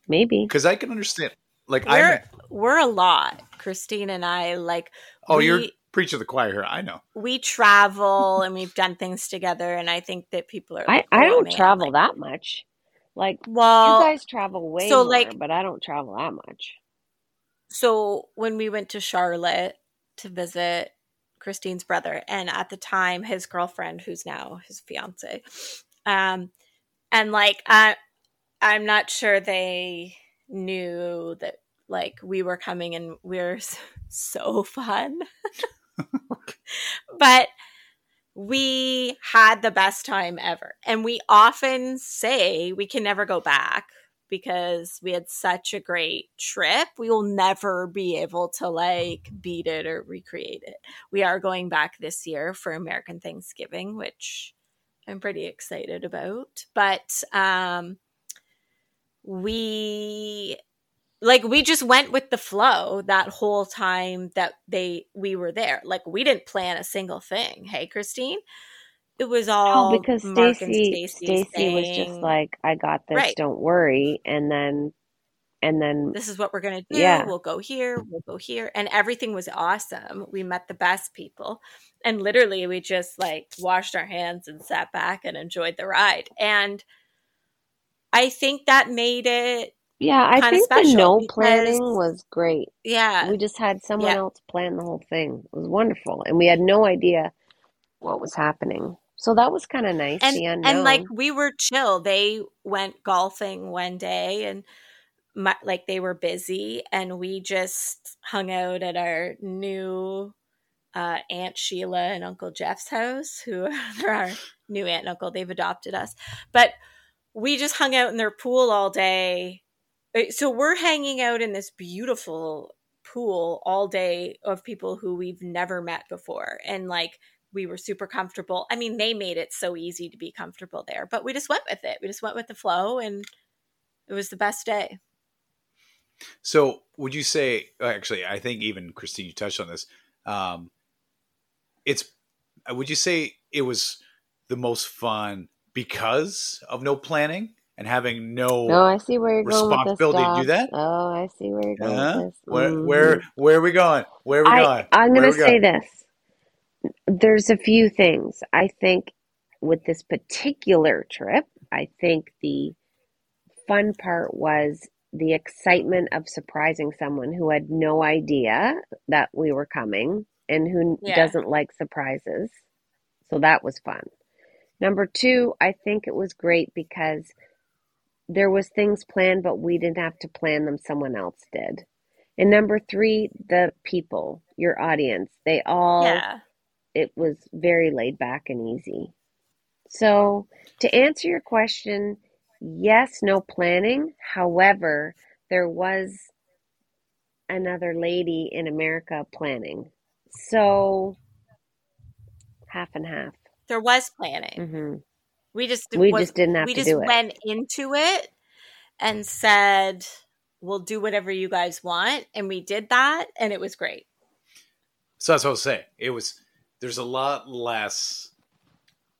maybe. Because I can understand. Like We're I'm. we're a lot. Christine and I like Oh, we, you're preaching to the choir here. I know. we travel and we've done things together and I think that people are I like, I "Oh, don't man," travel like, that much. Like well you guys travel way so, more, like- but I don't travel that much. so when we went to Charlotte to visit Christine's brother, and at the time his girlfriend, who's now his fiance, um, and like I, I'm not sure they knew that like we were coming and we are so fun, but we had the best time ever, and we often say we can never go back because we had such a great trip. We will never be able to like beat it or recreate it. We are going back this year for American Thanksgiving, which I'm pretty excited about. But um we like we just went with the flow that whole time that they we were there. Like we didn't plan a single thing. Hey, Christine? It was oh, all Oh, because Stacy Stacy was just like, I got this, Right. don't worry. And then and then this is what we're going to do. Yeah. We'll go here, we'll go here. And everything was awesome. We met the best people. And literally, we just like washed our hands and sat back and enjoyed the ride. And I think that made it, yeah, I think the no because- planning was great. yeah. We just had someone Yeah. else plan the whole thing. It was wonderful. And we had no idea what was happening. So that was kind of nice, and and like we were chill. They went golfing one day and my, like they were busy and we just hung out at our new uh, Aunt Sheila and Uncle Jeff's house, who are our new aunt and uncle. They've adopted us, but we just hung out in their pool all day. So we're hanging out in this beautiful pool all day of people who we've never met before, and like we were super comfortable. I mean, they made it so easy to be comfortable there, but we just went with it. We just went with the flow, and it was the best day. So, would you say? Actually, I think even Christine, you touched on this. Um, it's. Would you say it was the most fun because of no planning, and having no No, I see where you're going with this. Responsibility to do that? Oh, I see where you're going uh, with this. where, Mhm. where where are we going? Where are we I, going? I'm going to say going? this. There's a few things. I think with this particular trip, I think the fun part was the excitement of surprising someone who had no idea that we were coming and who Yeah. doesn't like surprises. So that was fun. Number two, I think it was great because there was things planned, but we didn't have to plan them. Someone else did. And number three, the people, your audience, they all, Yeah. it was very laid back and easy. So to answer your question, yes, no planning. However, there was another lady in America planning. So half and half. There was planning. hmm We just We was, just didn't have we to just do it. went into it and said we'll do whatever you guys want and we did that and it was great. So that's what I was saying. It was there's a lot less,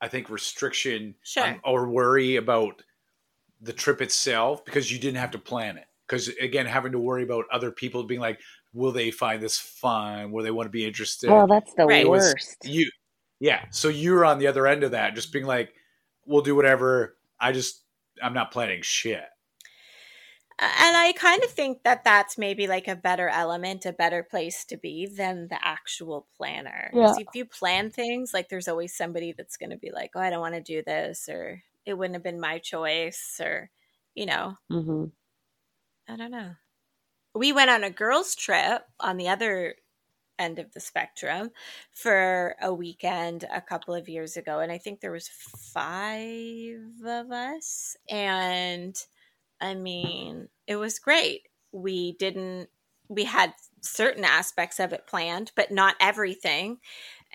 I think, restriction Sure. um, or worry about the trip itself because you didn't have to plan it. Because again, having to worry about other people being like, will they find this fun? Will they want to be interested? Oh, that's the Right. Worst. you, yeah. So you're on the other end of that, just being like, we'll do whatever. I just I'm not planning shit. And I kind of think that that's maybe like a better element, a better place to be than the actual planner. 'Cause if you plan things, like there's always somebody that's going to be like, oh, I don't want to do this, or it wouldn't have been my choice, or, you know, hmm I don't know. We went on a girls' trip on the other end of the spectrum for a weekend a couple of years ago and I think there was 5 of us and I mean, it was great. We didn't we had certain aspects of it planned, but not everything.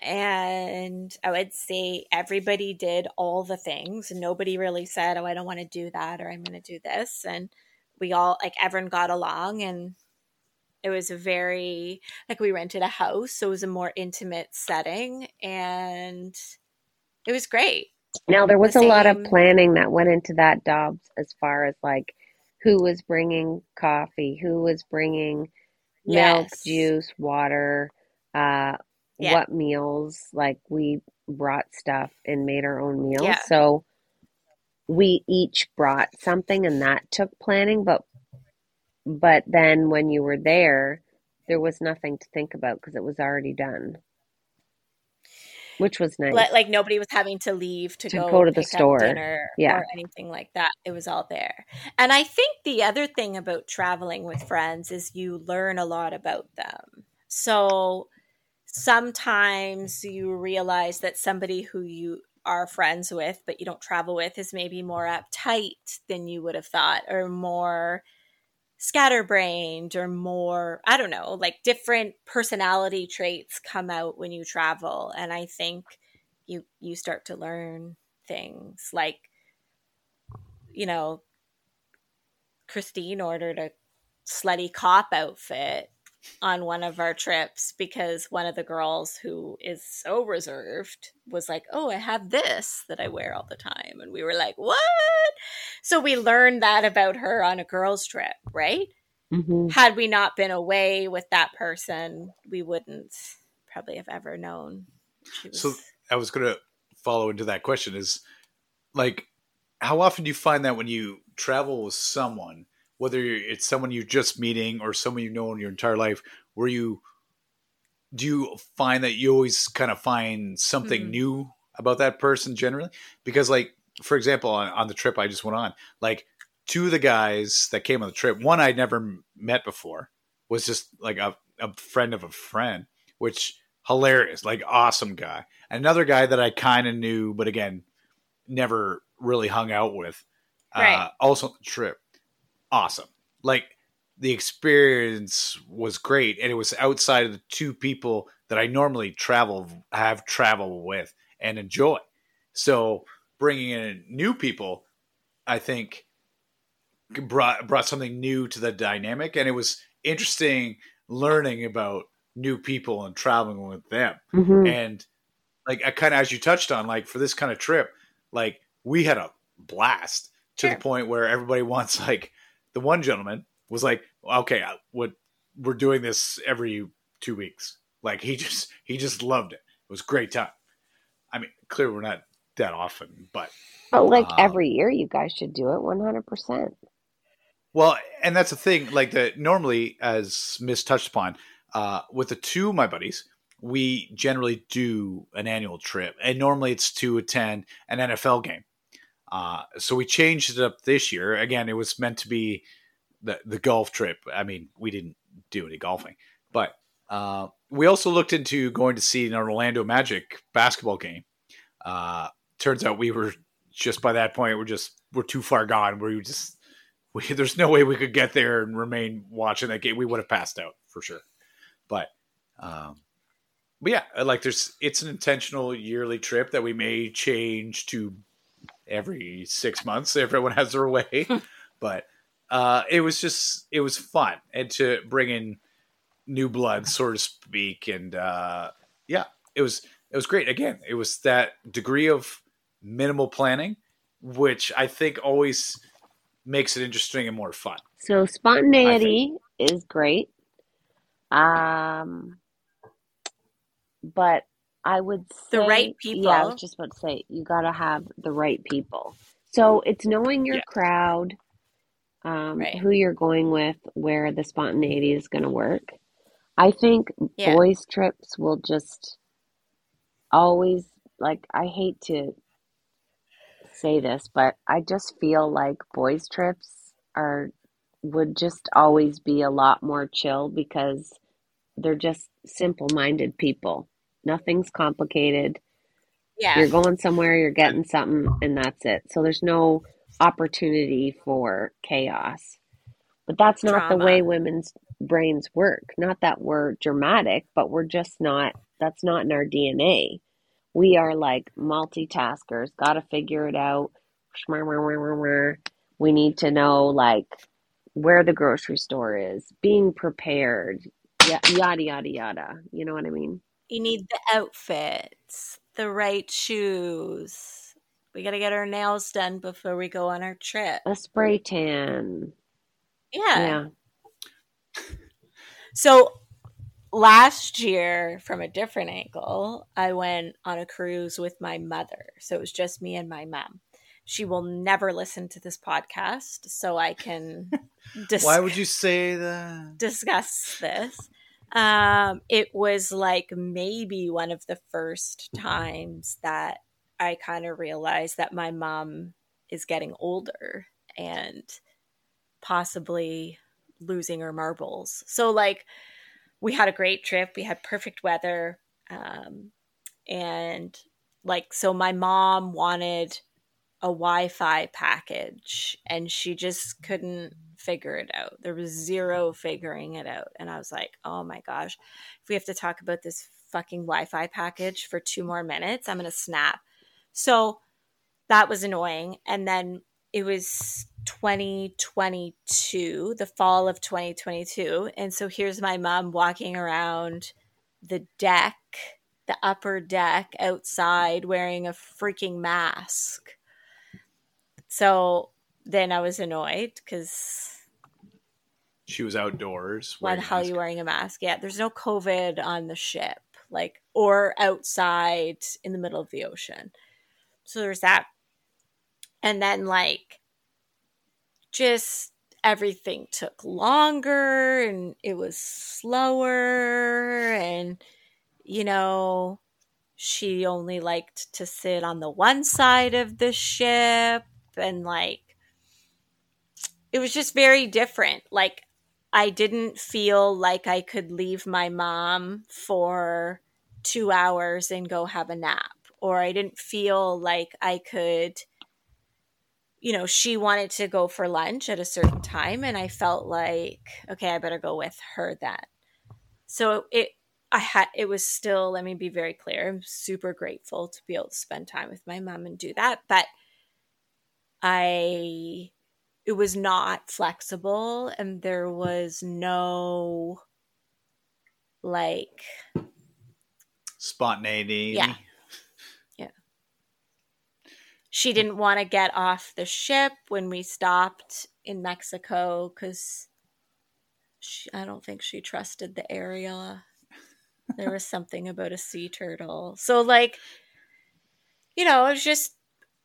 And I would say everybody did all the things. Nobody really said, "Oh, I don't want to do that," or "I'm going to do this." And we all like everyone got along and it was a very like we rented a house so it was a more intimate setting and it was great Now there was The a lot of planning that went into that, Dobbs, as far as like who was bringing coffee, who was bringing milk, Yes. juice, water, uh, Yeah. what meals. Like we brought stuff and made our own meals. Yeah. So we each brought something, and that took planning. But but then when you were there, there was nothing to think about because it was already done, which was nice. Li- like nobody was having to leave to, To go, go to the store. dinner Yeah. or anything like that it was all there and i think the other thing about traveling with friends is you learn a lot about them so sometimes you realize that somebody who you are friends with but you don't travel with is maybe more uptight than you would have thought or more scatterbrained or more i don't know like different personality traits come out when you travel. And i think you you start to learn things like you know christine ordered a slutty cop outfit on one of our trips because one of the girls who is so reserved was like, "Oh, I have this that I wear all the time." And we were like, "What?" So we learned that about her on a girls trip, right? hmm Had we not been away with that person, we wouldn't probably have ever known. She was So I was going to follow into that question is like, how often do you find that when you travel with someone, whether it's someone you're just meeting or someone you've known your entire life, where you do you find that you always kind of find something Mhm. new about that person generally? Because, like, for example, on, on the trip I just went on, like, two of the guys that came on the trip, one I'd never met before, was just like a, a friend of a friend, which hilarious, like awesome guy. Another guy that I kind of knew, but again, never really hung out with. Uh, also on the trip, awesome. Like the experience was great, and it was outside of the two people that I normally travel have travel with and enjoy. So bringing in new people, I think brought brought something new to the dynamic, and it was interesting learning about new people and traveling with them. hmm And like I kind of as you touched on, like for this kind of trip, like we had a blast to Sure. the point where everybody wants like the one gentleman was like, okay, I- what we're doing this every two weeks. Like he just he just loved it. It was a great time. I mean, clearly we're not that often, but But like Um, every year, you guys should do it 100%. Well, and that's the thing. Like the normally, as Miss touched upon, uh, with the two of my buddies, we generally do an annual trip, and normally it's to attend an NFL game. Uh, so we changed it up this year. Again, it was meant to be the the golf trip. I mean, we didn't do any golfing, but uh, we also looked into going to see an Orlando Magic basketball game. Uh, turns out we were just by that point we're just we're too far gone. We just we, there's no way we could get there and remain watching that game. We would have passed out for sure. But, um, but yeah, like there's it's an intentional yearly trip that we may change to every six months. Everyone has their way, but uh, it was just it was fun and to bring in new blood, so to speak, and uh, yeah, it was it was great. Again, it was that degree of minimal planning, which I think always makes it interesting and more fun. So spontaneity is great. Um, but I would say The right people. Yeah, I was just about to say you got to have the right people. So it's knowing your Yeah. crowd, um, Right. who you're going with, where the spontaneity is going to work. I think Yeah. boys trips will just always like I hate to say this, but I just feel like boys trips are would just always be a lot more chill because they're just simple-minded people. Nothing's complicated. Yeah. You're going somewhere, you're getting something, and that's it. So there's no opportunity for chaos. But that's not the way women's brains work. Not that we're dramatic, but we're just not, that's not in our DNA. We are like multitaskers, got to figure it out. We need to know like where the grocery store is, being prepared, yeah, yada, yada, yada. You know what I mean? You need the outfits, the right shoes. We got to get our nails done before we go on our trip. A spray tan. Yeah. Yeah. So last year, from a different angle, I went on a cruise with my mother. So it was just me and my mom. She will never listen to this podcast, so I can dis- Why would you say that? discuss this. Um, it was like maybe one of the first times that I kind of realized that my mom is getting older and possibly losing her marbles. So, like, we had a great trip, we had perfect weather. Um, and, like, so my mom wanted a Wi Fi package and she just couldn't figure it out. There was zero figuring it out. And I was like, oh my gosh, if we have to talk about this fucking Wi Fi package for two more minutes, I'm going to snap. So that was annoying. And then it was 2022, the fall of 2022. And so here's my mom walking around the deck, the upper deck outside wearing a freaking mask. So then I was annoyed because She was outdoors. why the hell are you wearing a mask? Yeah, there's no COVID on the ship, like, or outside in the middle of the ocean. So there's that. And then, like, just everything took longer and it was slower. And, you know, she only liked to sit on the one side of the ship. And, like, it was just very different. Like, I didn't feel like I could leave my mom for two hours and go have a nap. Or I didn't feel like I could, you know, she wanted to go for lunch at a certain time. And I felt like, okay, I better go with her then. So it, I had, it was still, let me be very clear. I'm super grateful to be able to spend time with my mom and do that. But I, it was not flexible and there was no like Spontaneity. Yeah. Yeah. she didn't want to get off the ship when we stopped in Mexico because I don't think she trusted the area. There was something about a sea turtle. So, like, you know, it was just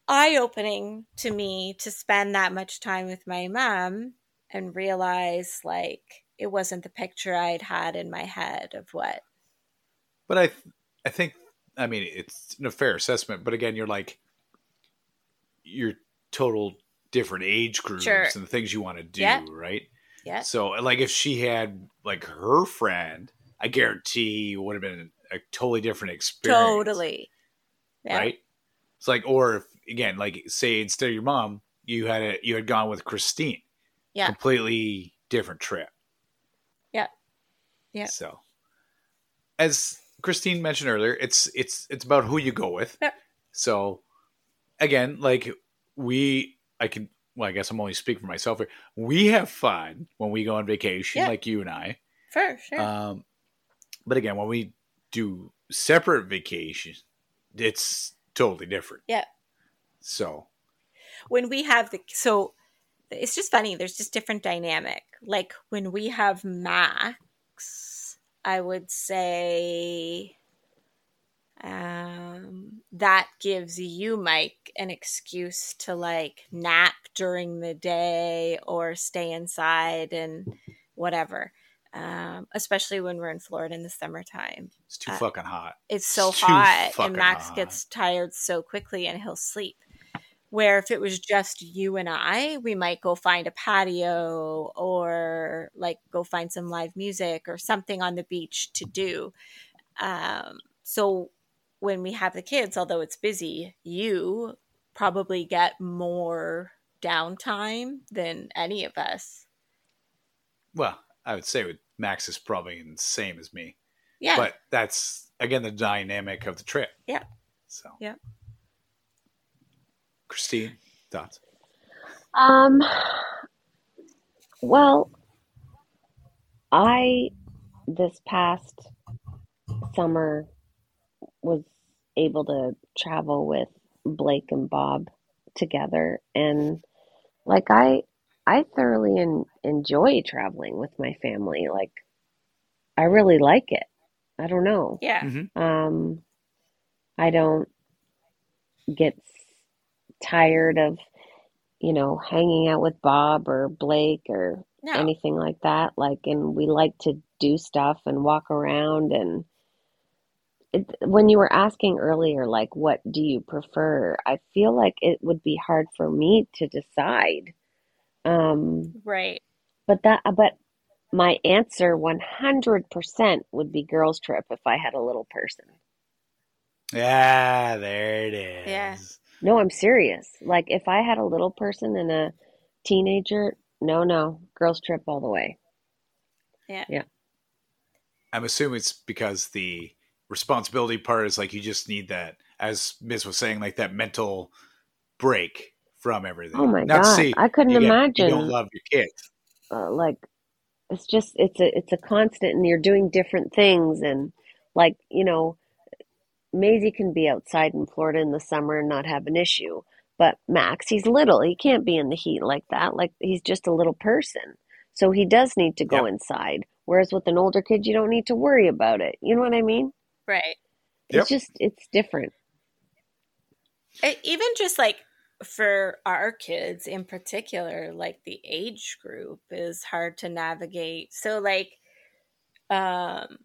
eye opening to me to spend that much time with my mom and realize, like, it wasn't the picture I'd had in my head of what. But I, I think, I mean, it's a fair assessment. But again, you're like, you're total different age groups Sure. and the things you want to do, Yeah. right? Yeah. So, like, if she had like her friend, I guarantee it would have been a totally different experience. Totally. Yeah. right? It's like, or if again, like, say instead of your mom, you had a you had gone with Christine, Yeah. completely different trip. Yeah. Yeah. So, as Christine mentioned earlier, it's it's it's about who you go with. Yeah. So, again, like we, I can. Well, I guess I'm only speaking for myself here. We have fun when we go on vacation, Yeah. like you and I. For sure. Um, but again, when we do separate vacations, it's totally different. Yeah. So when we have the so it's just funny there's just different dynamic like when we have max i would say um that gives you mike an excuse to like nap during the day or stay inside and whatever um especially when we're in florida in the summertime it's too Uh, fucking hot. it's so It's hot and Max hot. gets tired so quickly and he'll sleep. Where if it was just you and I, we might go find a patio or like go find some live music or something on the beach to do. Um, so when we have the kids, although it's busy, you probably get more downtime than any of us. Well, I would say with Max is probably the same as me, Yeah. but that's again the dynamic of the trip. Yeah. So Yeah. Christine, thoughts? Um, well, I this past summer was able to travel with Blake and Bob together, and like I, I thoroughly en- enjoy traveling with my family. Like, I really like it. I don't know. yeah. Mm-hmm. Um, I don't get s- tired of, you know, hanging out with Bob or Blake or No. anything like that. Like, and we like to do stuff and walk around. And it, when you were asking earlier, like, what do you prefer? I feel like it would be hard for me to decide. Um, right. but that, but my answer 100% would be girls' trip if I had a little person. Yeah, there it is. Yeah. No, I'm serious. Like if I had a little person and a teenager, no, no, girls trip all the way. Yeah. Yeah. I'm assuming it's because the responsibility part is like you just need that, as Miz was saying, like that mental break from everything. Oh my Not God, say I couldn't you get- imagine. You don't love your kids. Uh, like it's just it's a it's a constant, and you're doing different things, and like you know, Maisie can be outside in Florida in the summer and not have an issue, but Max, he's little, he can't be in the heat like that. Like he's just a little person, so he does need to go Yep. inside. Whereas with an older kid, you don't need to worry about it. You know what I mean? Right. It's just it's different. E- even just like for our kids in particular like the age group is hard to navigate so like um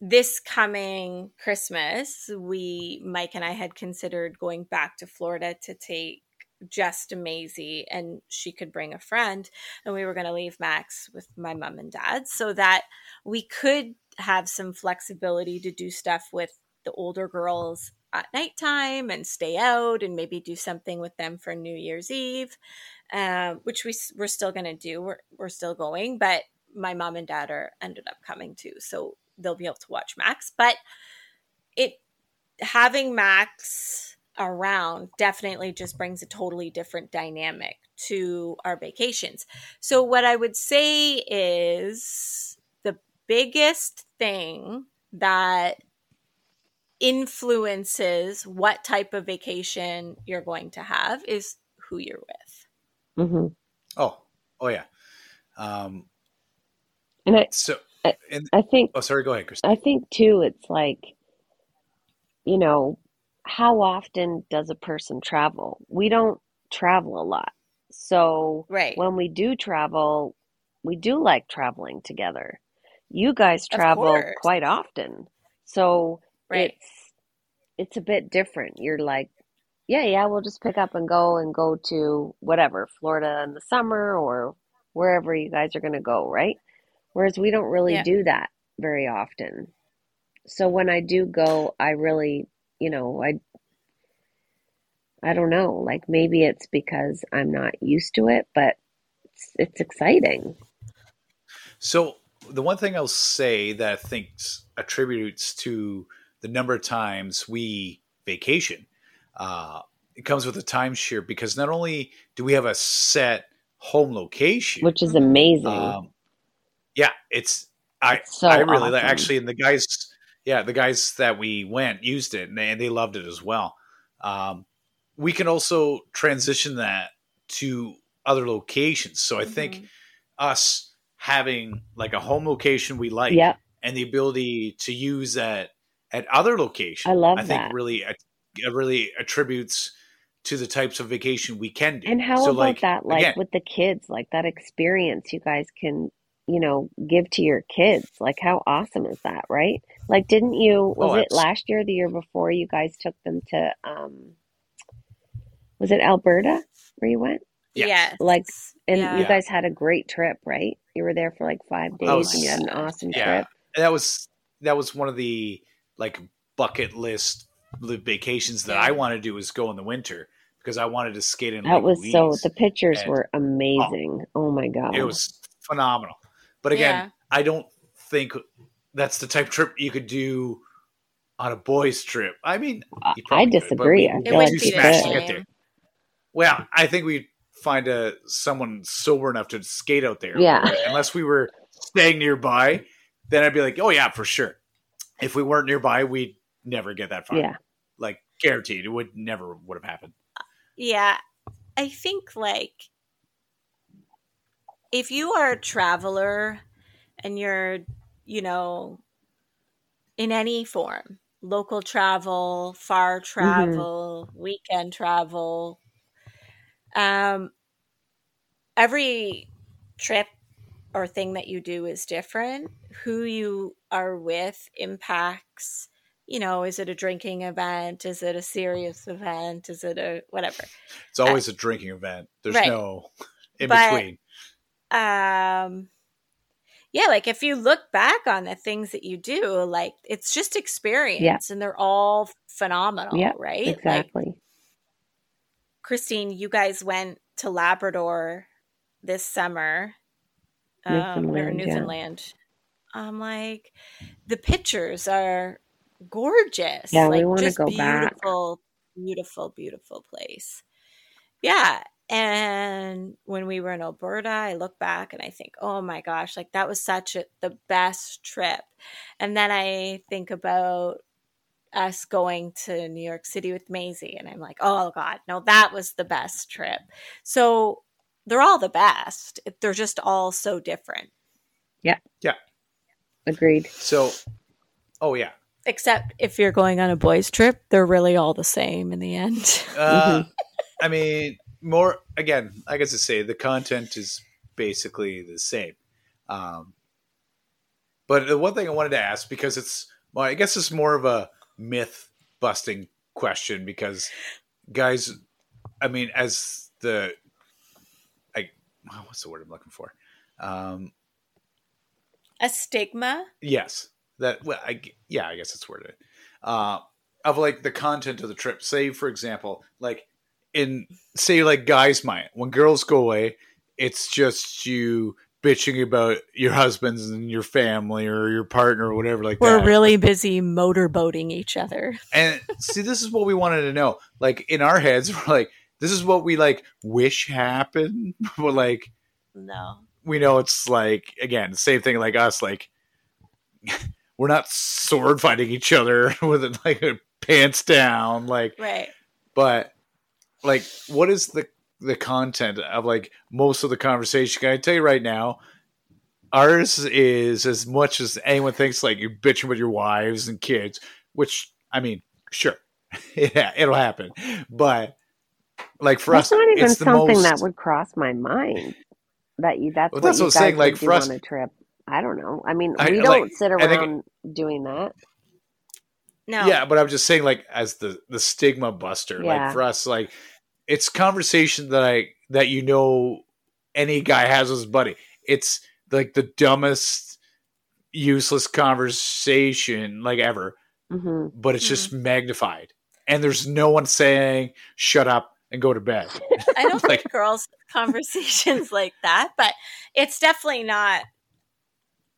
this coming christmas we mike and i had considered going back to florida to take just Maisie and she could bring a friend and we were going to leave Max with my mom and dad so that we could have some flexibility to do stuff with the older girls at nighttime and stay out and maybe do something with them for New Year's Eve, um, which we we're still going to do. We're we're still going, but my mom and dad are ended up coming too, so they'll be able to watch Max. But it having Max around definitely just brings a totally different dynamic to our vacations. So what I would say is the biggest thing that influences what type of vacation you're going to have is who you're with. hmm Oh, oh yeah. Um, And I, so, I- and, I think oh, sorry. Go ahead, Christine. I think too, it's like, you know, how often does a person travel? We don't travel a lot. So Right. when we do travel, we do like traveling together. You guys travel course. quite often. So right. it's it's a bit different. You're like, yeah, yeah, we'll just pick up and go and go to whatever, Florida in the summer or wherever you guys are going to go, right? Whereas we don't really Yeah. do that very often. So when I do go, I really, you know, I I don't know, like maybe it's because I'm not used to it, but it's, it's exciting. So the one thing I'll say that I think attributes to the number of times we vacation, uh, it comes with a timeshare because not only do we have a set home location, which is amazing. um, yeah, it's I It's so I really like actually, and the guys, yeah, the guys that we went used it and they, and they loved it as well. Um, we can also transition that to other locations. So I think Mhm. us having like a home location we like Yep. and the ability to use that at other locations I love i think that. really it really attributes to the types of vacation we can do And how So, about that, like again, with the kids, like that experience you guys can, you know, give to your kids? Like, how awesome is that, right? Like, didn't you, was Oh, it last year, or the year before, you guys took them to, um, was it Alberta where you went? Yes. Yes. Like, And Yeah. you guys had a great trip, right? You were there for like five days was- and you had an awesome yeah trip. And that was that was one of the like bucket list vacations that Yeah. i want to do is go in the winter because i wanted to skate in That Lake was so, the pictures and- were amazing. Oh my God. it was phenomenal but again Yeah. i don't think that's the type of trip you could do on a boys trip i mean I- you I probably could, but disagree. we- I It feel we like wouldn't do you be the to get there well i think we'd find a someone sober enough to skate out there Yeah. unless we were staying nearby then i'd be like oh yeah for sure if we weren't nearby we'd never get that far Yeah. like guaranteed it would never would have happened Yeah. I think like if you are a traveler and you're, you know, in any form, local travel, far travel, weekend travel, um every trip or thing that you do is different. Who you are with impacts you know, is it a drinking event? Is it a serious event? Is it a whatever? it's always a drinking event there's Right. no in But- between um yeah like if you look back on the things that you do like it's just experience and they're all phenomenal Yeah, right like Exactly. christine you guys went to labrador this summer um, or Newfoundland, yeah. i'm like the pictures are gorgeous Yeah, like, we wanna just go back. beautiful beautiful beautiful place yeah and when we were in Alberta, I look back and I think, oh my gosh, like that was such a, the best trip. And then I think about us going to New York City with Maisie, and I'm like, oh God, no, that was the best trip. So they're all the best. They're just all so different. Yeah. Yeah. Agreed. so oh yeah Except if you're going on a boys' trip, they're really all the same in the end. Uh, I mean, more again. I guess to say the content is basically the same. Um, but the one thing I wanted to ask because it's well, I guess it's more of a myth busting question because guys, I mean, as the I what's the word I'm looking for? Um, a stigma? Yes, that well, I, yeah, I guess that's word it. Uh, of like the content of the trip. Say, for example, like in say like guys' might when girls go away, it's just you bitching about your husbands and your family or your partner or whatever like We're that. really busy motorboating each other. and see, this is what we wanted to know. Like in our heads, we're like, this is what we like wish happened, but like No. we know it's like again same thing like us like we're not sword fighting each other with like pants down, like Right. but like what is the the content of like most of the conversation can i tell you right now ours is as much as anyone thinks like you're bitching with your wives and kids which i mean sure yeah it'll happen but like for That's us not even something most that would cross my mind. That you that's Well, what that's you what guys saying, like, do us- on a trip. I don't know. I mean, we like, don't sit I think- around doing that. No. Yeah, but I'm just saying, like, as the the stigma buster, Yeah. like for us, like it's conversation that I that you know any guy has with his buddy. It's like the dumbest, useless conversation like ever, hmm but it's just magnified, and there's no one saying "shut up" and go to bed. I don't Like- think girls conversations like that, but it's definitely not,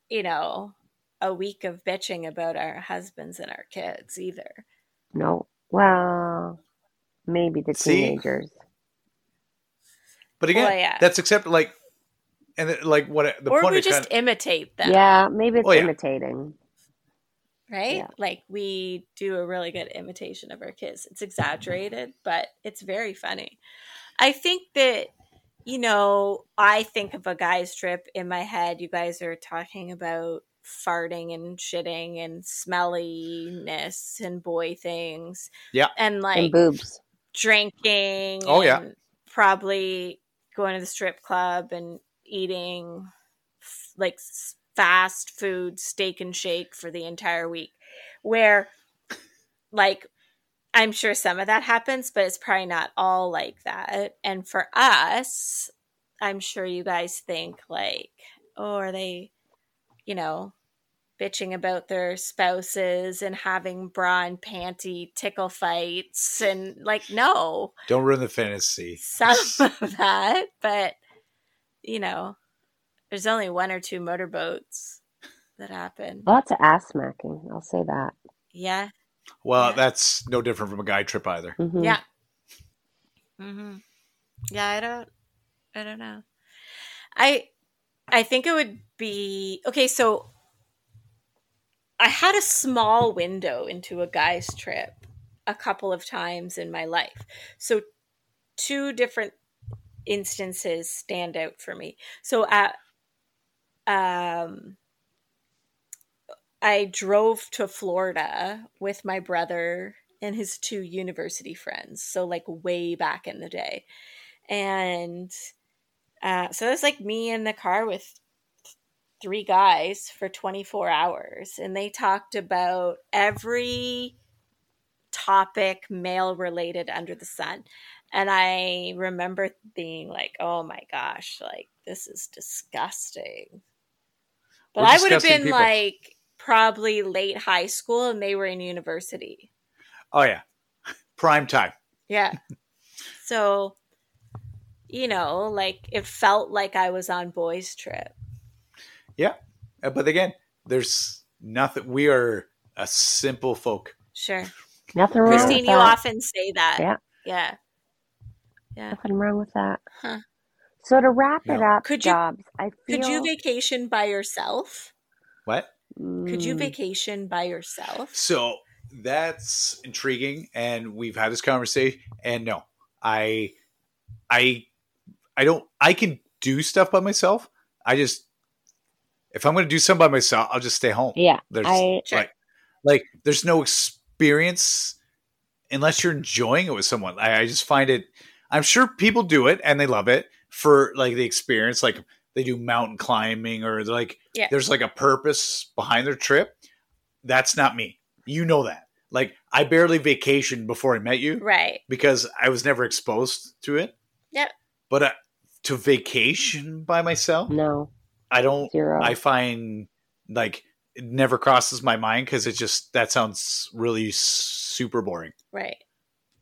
you know, a week of bitching about our husbands and our kids either. No. Well, maybe the See? teenagers. But again, Well, yeah. that's except Like, and it, like what the or point we of just kind imitate them. Yeah, maybe it's Oh, yeah. imitating. right? Yeah. Like we do a really good imitation of our kids. It's exaggerated, but it's very funny. I think that you know, I think of a guy's trip in my head. You guys are talking about farting and shitting and smelliness and boy things. Yeah. And like and boobs. drinking. Oh, yeah. Probably going to the strip club and eating f- like fast food, Steak 'n Shake for the entire week. Where, like, I'm sure some of that happens, but it's probably not all like that. And for us, I'm sure you guys think, like, oh, are they, you know, bitching about their spouses and having bra and panty tickle fights and like no don't ruin the fantasy. some of that but you know there's only one or two motorboats that happen Lots of ass smacking. I'll say that. yeah Well, Yeah. that's no different from a guy trip either. Mhm. yeah hmm yeah i don't i don't know i i think it would be okay so i had a small window into a guy's trip a couple of times in my life. So two different instances stand out for me. So at um i drove to florida with my brother and his two university friends. So like way back in the day. And uh, so it was like me in the car with three guys for 24 hours and they talked about every topic male related under the sun and i remember being like oh my gosh like this is disgusting but We're i would have been people. like probably late high school and they were in university Oh yeah, prime time. yeah. so, you know, like it felt like I was on boys' trip. Yeah. But again, there's nothing. We are a simple folk. Sure. Nothing wrong Christine, with you that. often say that. Yeah. Yeah. Yeah. Nothing wrong with that. Huh. So to wrap it up, Could you- jobs. I feel. Could you vacation by yourself? What? Could you Mm, vacation by yourself? So that's intriguing, and we've had this conversation. And no, I, I, I don't. I can do stuff by myself. I just, if I'm going to do something by myself, I'll just stay home. Yeah, There's I Sure. like, like there's no experience unless you're enjoying it with someone. I, I just find it. I'm sure people do it and they love it for like the experience. Like they do mountain climbing or they're like Yeah. there's like a purpose behind their trip. That's not me. You know that. Like I barely vacationed before I met you Right. because I was never exposed to it. Yep. But uh, to vacation by myself, no I don't zero. I find like it never crosses my mind because it just that sounds really super boring. Right.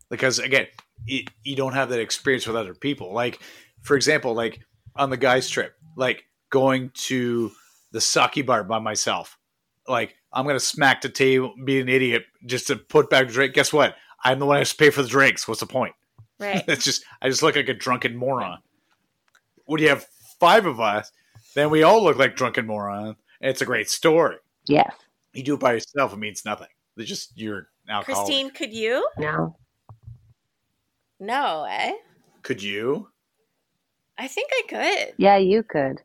Because again, it, you don't have that experience with other people. Like, for example, like on the guys' trip, like going to the sake bar by myself. Like, I'm gonna smack the table, be an idiot, just to put back the drink. Guess what? I'm the one who has to pay for the drinks. What's the point? Right. It's just I just look like a drunken moron. When you have five of us, then we all look like drunken morons, and it's a great story. yes. You do it by yourself, it means nothing. It's just you're an alcoholic. Christine, could you? No. No, eh? Could you? I think I could. Yeah, you could.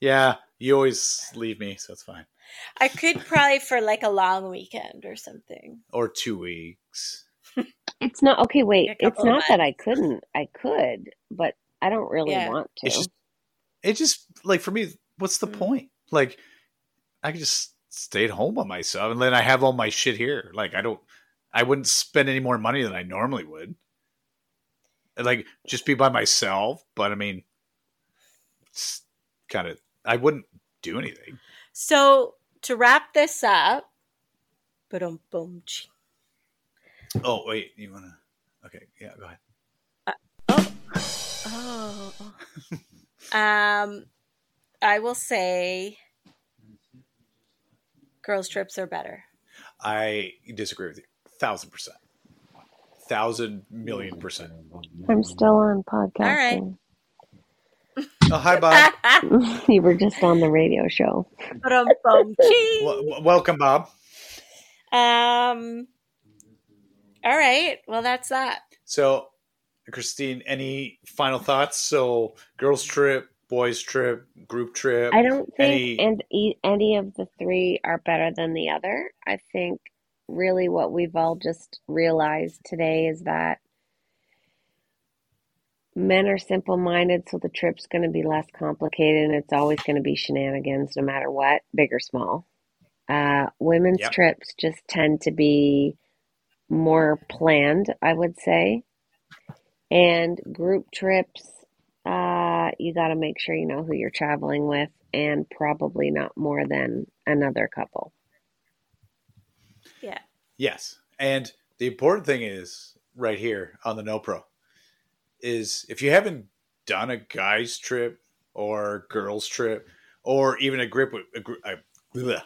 Yeah, you always leave me, so it's fine. I could probably for like a long weekend or something. Or two weeks. It's not okay. Wait, it's not that I couldn't. I could, but I don't really Yeah. want to. It's just, it just like for me. What's the Mm. point? Like, I could just stay at home by myself, and then I have all my shit here. Like, I don't, I wouldn't spend any more money than I normally would. Like, just be by myself. But I mean, it's kind of. I wouldn't do anything. So to wrap this up, boom, boom, ching. Oh wait, you wanna? Okay, yeah, go ahead. Oh. um, I will say girls' trips are better. I disagree with you, thousand percent, thousand million percent. I'm still on podcasting. Oh, hi, Bob. you were just on the radio show. Boom, boom, ching. w- w- welcome, Bob. Um. All right. Well, that's that. So, Christine, any final thoughts? So, girls' trip, boys' trip, group trip. I don't think Any- and e- any of the three are better than the other. I think really what we've all just realized today is that men are simple minded, so the trip's going to be less complicated and it's always going to be shenanigans no matter what, big or small. Uh, women's Yep. trips just tend to be more planned, I would say. And group trips, uh, you got to make sure you know who you're traveling with and probably not more than another couple. Yeah. Yes. And the important thing is right here on the No Pro is if you haven't done a guy's trip or girls trip or even a grip with a, gr- a bleh,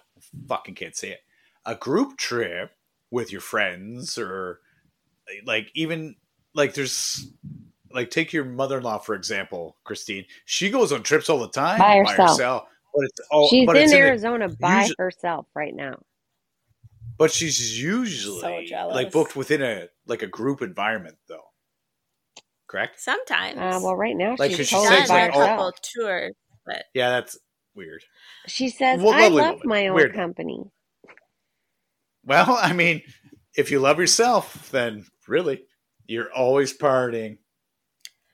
fucking can't say it a group trip with your friends or like even like there's like take your mother-in-law for example Christine she goes on trips all the time By herself. but it's all She's but in it's the- Arizona by usu- herself right now. but she's usually So like booked within a like a group environment though. Correct? Sometimes. Uh, well, right now Like, she's 'cause she totally says, by like, a oh- couple herself. tours, but Yeah, that's weird. She says, Well, "I love woman. my own Weird. company." Well, I mean, if you love yourself, then really, you're always partying.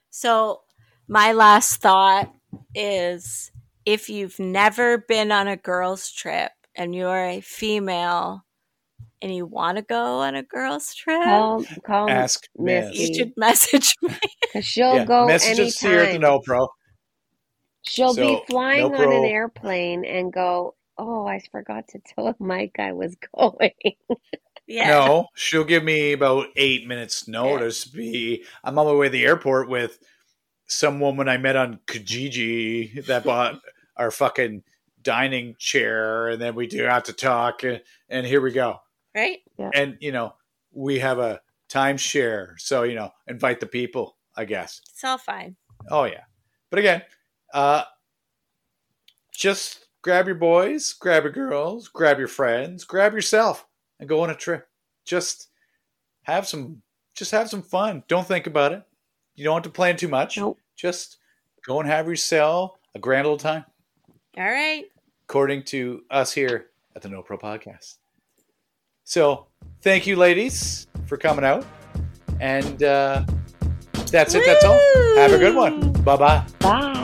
So, my last thought is if you've never been on a girls' trip and you're a female and you want to go on a girls' trip, Call, call Ask Miss Miss. you should message me. because she'll yeah, go message us here at the anytime. No Pro. She'll be flying no on an airplane and go, "Oh, I forgot to tell Mike I was going." Yeah. No, she'll give me about eight minutes notice. Be I'm on my way to the airport with some woman I met on Kijiji that bought our fucking dining chair, and then we do have to talk, and, and here we go. Right? Yeah. And you know, we have a timeshare, so you know, invite the people. I guess. It's all fine. Oh yeah, but again, uh, just grab your boys, grab your girls, grab your friends, grab yourself, and go on a trip. Just have some, just have some fun. Don't think about it. You don't have to plan too much. Nope. Just go and have yourself a grand old time, All right. according to us here at the No Pro Podcast. So, thank you, ladies, for coming out, and uh, that's it. That's all. Have a good one. Bye bye. Bye.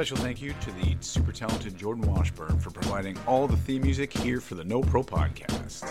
Special thank you to the super talented Jordan Washburn for providing all the theme music here for the No Pro Podcast.